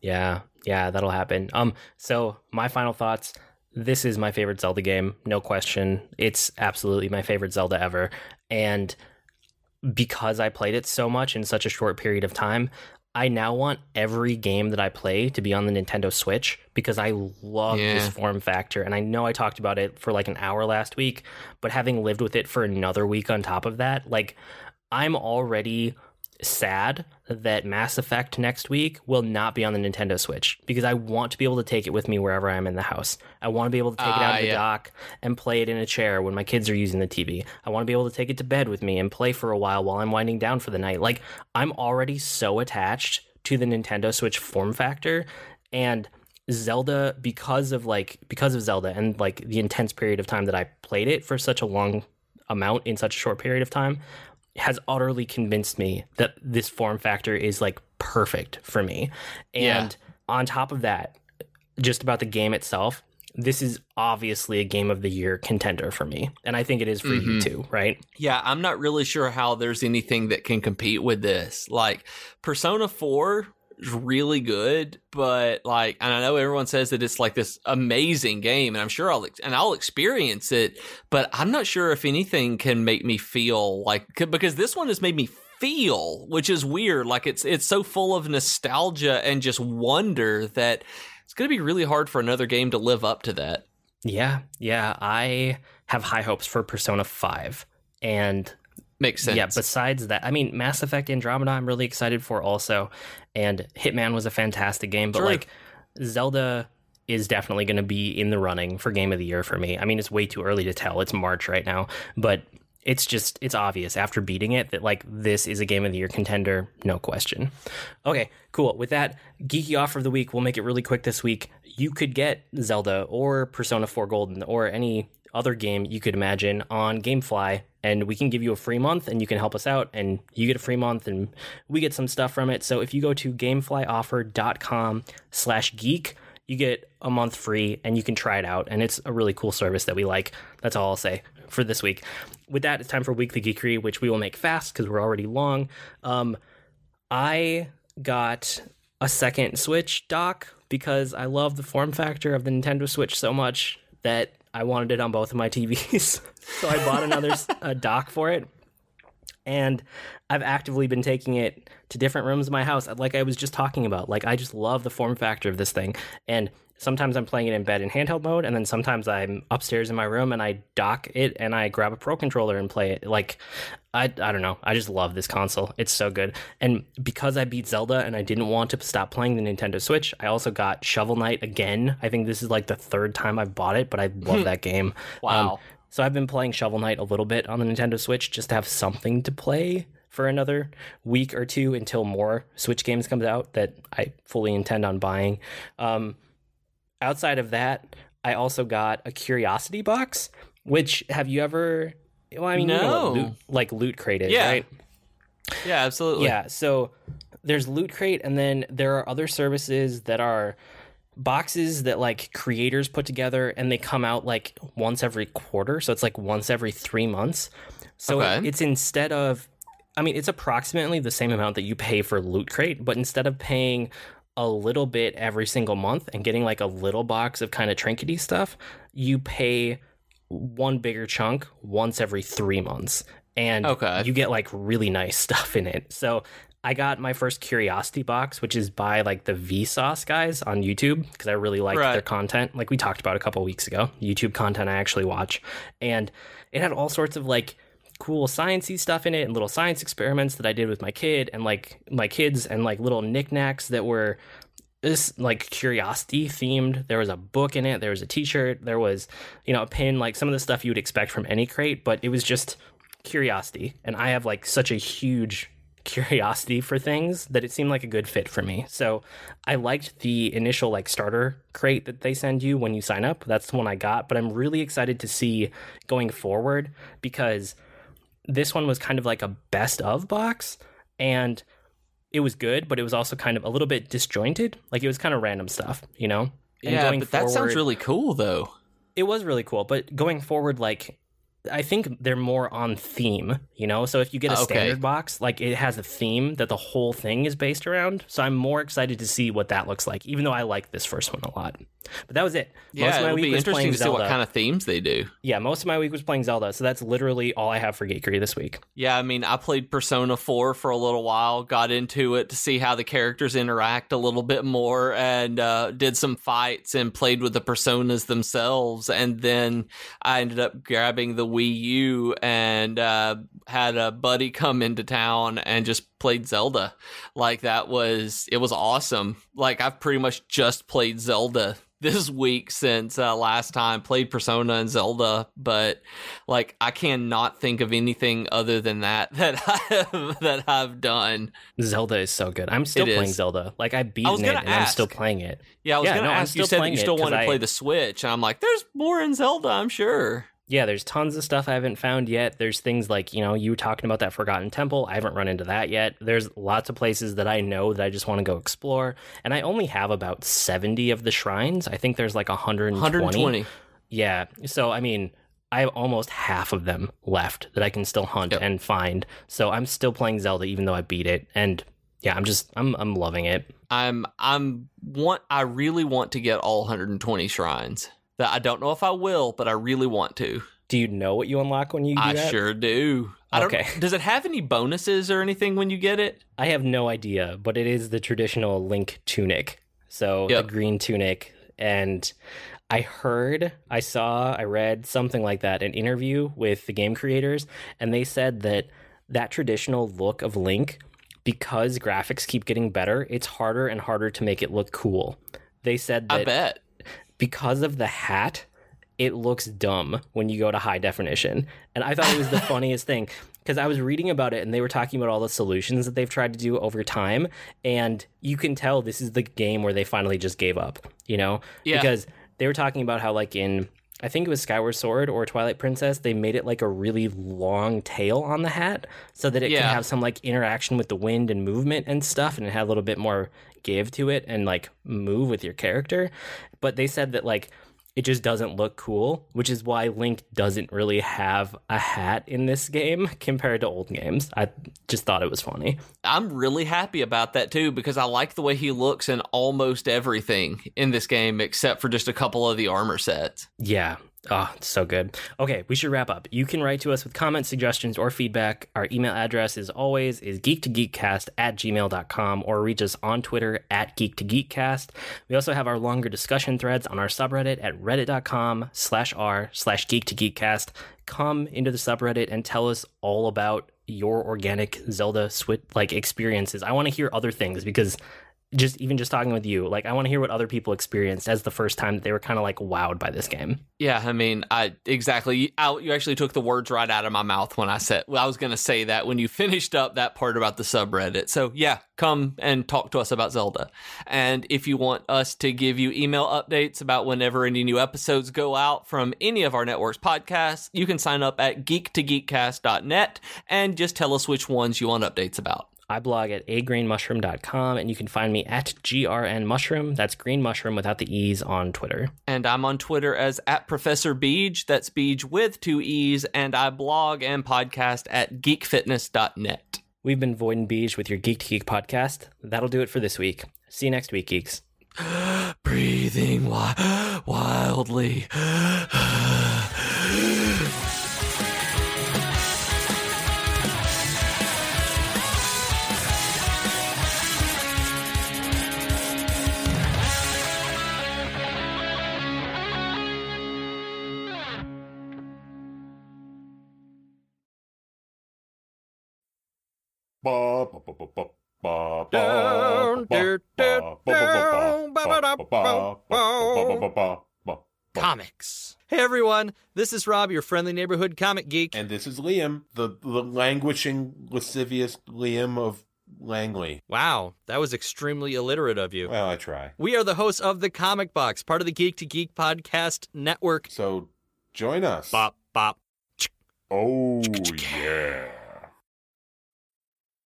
Speaker 1: Yeah, yeah, that'll happen. Um, so my final thoughts this is my favorite Zelda game, no question. It's absolutely my favorite Zelda ever. And because I played it so much in such a short period of time, I now want every game that I play to be on the Nintendo Switch because I love yeah. this form factor. And I know I talked about it for like an hour last week, but having lived with it for another week on top of that, like I'm already sad that Mass Effect next week will not be on the Nintendo Switch because I want to be able to take it with me wherever I am in the house. I want to be able to take uh, it out of the yeah. dock and play it in a chair when my kids are using the TV. I want to be able to take it to bed with me and play for a while while I'm winding down for the night. Like I'm already so attached to the Nintendo Switch form factor and Zelda because of like because of Zelda and like the intense period of time that I played it for such a long amount in such a short period of time has utterly convinced me that this form factor is like perfect for me. And yeah. on top of that, just about the game itself, this is obviously a game of the year contender for me. And I think it is for mm-hmm. you too, right?
Speaker 2: Yeah, I'm not really sure how there's anything that can compete with this. Like Persona 4 is really good, but like, and I know everyone says that it's like this amazing game, and I'm sure I'll and I'll experience it, but I'm not sure if anything can make me feel like because this one has made me feel, which is weird. Like it's it's so full of nostalgia and just wonder that it's going to be really hard for another game to live up to that.
Speaker 1: Yeah, yeah, I have high hopes for Persona Five, and
Speaker 2: Makes sense.
Speaker 1: Yeah, besides that, I mean, Mass Effect Andromeda, I'm really excited for also. And Hitman was a fantastic game, but like Zelda is definitely going to be in the running for game of the year for me. I mean, it's way too early to tell. It's March right now, but it's just it's obvious after beating it that like this is a game of the year contender, no question. Okay, cool. With that geeky offer of the week, we'll make it really quick this week. You could get Zelda or Persona 4 Golden or any other game you could imagine on GameFly, and we can give you a free month, and you can help us out, and you get a free month, and we get some stuff from it. So if you go to GameFlyOffer.com/slash/geek, you get a month free, and you can try it out, and it's a really cool service that we like. That's all I'll say for this week. With that, it's time for Weekly Geekery, which we will make fast because we're already long. Um, I got a second Switch dock because I love the form factor of the Nintendo Switch so much that I wanted it on both of my TVs. so I bought another dock for it. And I've actively been taking it to different rooms of my house, like I was just talking about. Like, I just love the form factor of this thing. And sometimes I'm playing it in bed in handheld mode, and then sometimes I'm upstairs in my room and I dock it and I grab a pro controller and play it. Like, I, I don't know. I just love this console. It's so good. And because I beat Zelda and I didn't want to stop playing the Nintendo Switch, I also got Shovel Knight again. I think this is like the third time I've bought it, but I love that game.
Speaker 2: Wow. Um,
Speaker 1: so I've been playing Shovel Knight a little bit on the Nintendo Switch just to have something to play for another week or two until more Switch games comes out that I fully intend on buying. Um, outside of that, I also got a Curiosity box. Which have you ever? Well, I mean, no. you know loot, like Loot Crate is,
Speaker 2: yeah.
Speaker 1: right?
Speaker 2: Yeah, absolutely.
Speaker 1: Yeah. So there's Loot Crate, and then there are other services that are boxes that like creators put together, and they come out like once every quarter. So it's like once every three months. So okay. it's instead of I mean, it's approximately the same amount that you pay for Loot Crate, but instead of paying a little bit every single month and getting like a little box of kind of trinkety stuff, you pay one bigger chunk once every three months. And okay. you get like really nice stuff in it. So I got my first Curiosity box, which is by like the Vsauce guys on YouTube because I really liked
Speaker 2: Right.
Speaker 1: their content. Like we talked about a couple weeks ago, YouTube content I actually watch, and it had all sorts of like cool sciencey stuff in it and little science experiments that I did with my kid and like my kids and like little knickknacks that were this like curiosity themed. There was a book in it, there was a t-shirt, there was, you know, a pin, like some of the stuff you would expect from any crate, but it was just curiosity. And I have like such a huge curiosity for things that it seemed like a good fit for me. So I liked the initial like starter crate that they send you when you sign up. That's the one I got, but I'm really excited to see going forward because this one was kind of like a best of box and it was good, but it was also kind of a little bit disjointed. Like it was kind of random stuff, you know? And
Speaker 2: yeah,
Speaker 1: going
Speaker 2: but that sounds really cool though.
Speaker 1: it was really cool but going forward like i think they're more on theme you know so if you get a
Speaker 2: Okay.
Speaker 1: standard box like it has a theme that the whole thing is based around so i'm more excited to see what that looks like even though i like this first one a lot but that was it
Speaker 2: Yeah,
Speaker 1: most of my
Speaker 2: it'll
Speaker 1: week
Speaker 2: be
Speaker 1: was
Speaker 2: interesting to see
Speaker 1: zelda
Speaker 2: what kind of themes they do.
Speaker 1: yeah most of my week was playing zelda so that's literally all i have for geekery this week
Speaker 2: Yeah, I mean, I played Persona 4 for a little while, got into it to see how the characters interact a little bit more, and uh, did some fights and played with the personas themselves. And then I ended up grabbing the Wii U and uh, had a buddy come into town and just played Zelda. Like, that was, it was awesome. Like, I've pretty much just played Zelda this week since uh, last time. Played persona and zelda but like i cannot think of anything other than that that i have that i've done.
Speaker 1: Zelda is so good. I'm still
Speaker 2: It
Speaker 1: playing
Speaker 2: is.
Speaker 1: zelda. Like i've beaten it and i'm still playing it.
Speaker 2: Yeah i was
Speaker 1: Yeah,
Speaker 2: gonna
Speaker 1: no,
Speaker 2: ask. You said that you still want to
Speaker 1: I-
Speaker 2: play the switch and i'm like there's more in zelda i'm sure
Speaker 1: yeah, there's tons of stuff I haven't found yet. There's things like, you know, you were talking about that Forgotten Temple. I haven't run into that yet. There's lots of places that I know that I just want to go explore. And I only have about 70 of the shrines. I think there's like 120.
Speaker 2: 120
Speaker 1: Yeah. So, I mean, I have almost half of them left that I can still hunt
Speaker 2: Yep.
Speaker 1: and find. So I'm still playing Zelda even though I beat it. And yeah, I'm just, I'm, I'm loving it.
Speaker 2: i'm i'm want i really want to get all 120 shrines that i don't know if i will but i really want to
Speaker 1: Do you know what you unlock when you do
Speaker 2: i
Speaker 1: that?
Speaker 2: sure do I don't,
Speaker 1: Okay.
Speaker 2: does it have any bonuses or anything when you get it
Speaker 1: I have no idea, but it is the traditional Link tunic. So
Speaker 2: Yep.
Speaker 1: the green tunic. And I heard, I saw, I read something like that, an interview with the game creators, and they said that that traditional look of Link, because graphics keep getting better, it's harder and harder to make it look cool. They said
Speaker 2: i bet
Speaker 1: because of the hat, it looks dumb when you go to high definition. And I thought it was the funniest thing because I was reading about it and they were talking about all the solutions that they've tried to do over time. And you can tell this is the game where they finally just gave up, you know?
Speaker 2: Yeah.
Speaker 1: Because they were talking about how, like, in. I think it was Skyward Sword or Twilight Princess. They made it like a really long tail on the hat so that it
Speaker 2: Yeah.
Speaker 1: can have some like interaction with the wind and movement and stuff, and it had a little bit more give to it and like move with your character. But they said that like it just doesn't look cool, which is why Link doesn't really have a hat in this game compared to old games. I just thought it was funny.
Speaker 2: I'm really happy about that too because I like the way he looks in almost everything in this game except for just a couple of the armor sets.
Speaker 1: Yeah. Oh, it's so good. Okay, we should wrap up. You can write to us with comments, suggestions, or feedback. Our email address is always is geek2geekcast at gmail.com or reach us on Twitter at geek2geekcast. We also have our longer discussion threads on our subreddit at reddit.com slash r slash geek2geekcast. Come into the subreddit and tell us all about your organic Zelda switch like experiences. I want to hear other things because just even just talking with you, like I want to hear what other people experienced as the first time that they were kind of like wowed by this game.
Speaker 2: Yeah, I mean, I exactly. I, you actually took the words right out of my mouth when I said. Well, I was going to say that when you finished up that part about the subreddit. So yeah, come and talk to us about Zelda. And if you want us to give you email updates about whenever any new episodes go out from any of our network's podcasts, you can sign up at geek2geekcast.net and just tell us which ones you want updates about.
Speaker 1: I blog at agreenmushroom.com and you can find me at grn mushroom. That's green mushroom without the E's on Twitter.
Speaker 2: And I'm on Twitter as at Professor Beej. That's Beej with two E's. And I blog and podcast at geekfitness.net.
Speaker 1: We've been Void and Beej with your Geek to Geek podcast. That'll do it for this week. See you next week, geeks.
Speaker 2: Breathing wi- wildly. Comics. Hey everyone, this is Rob, your friendly neighborhood comic geek.
Speaker 3: And this is Liam, the, the languishing, lascivious Liam of Langley.
Speaker 2: Wow, that was extremely illiterate of you.
Speaker 3: Well, I try.
Speaker 2: We are the hosts of The Comic Box, part of the Geek to Geek podcast network.
Speaker 3: So join us.
Speaker 2: Bop, bop.
Speaker 3: Oh,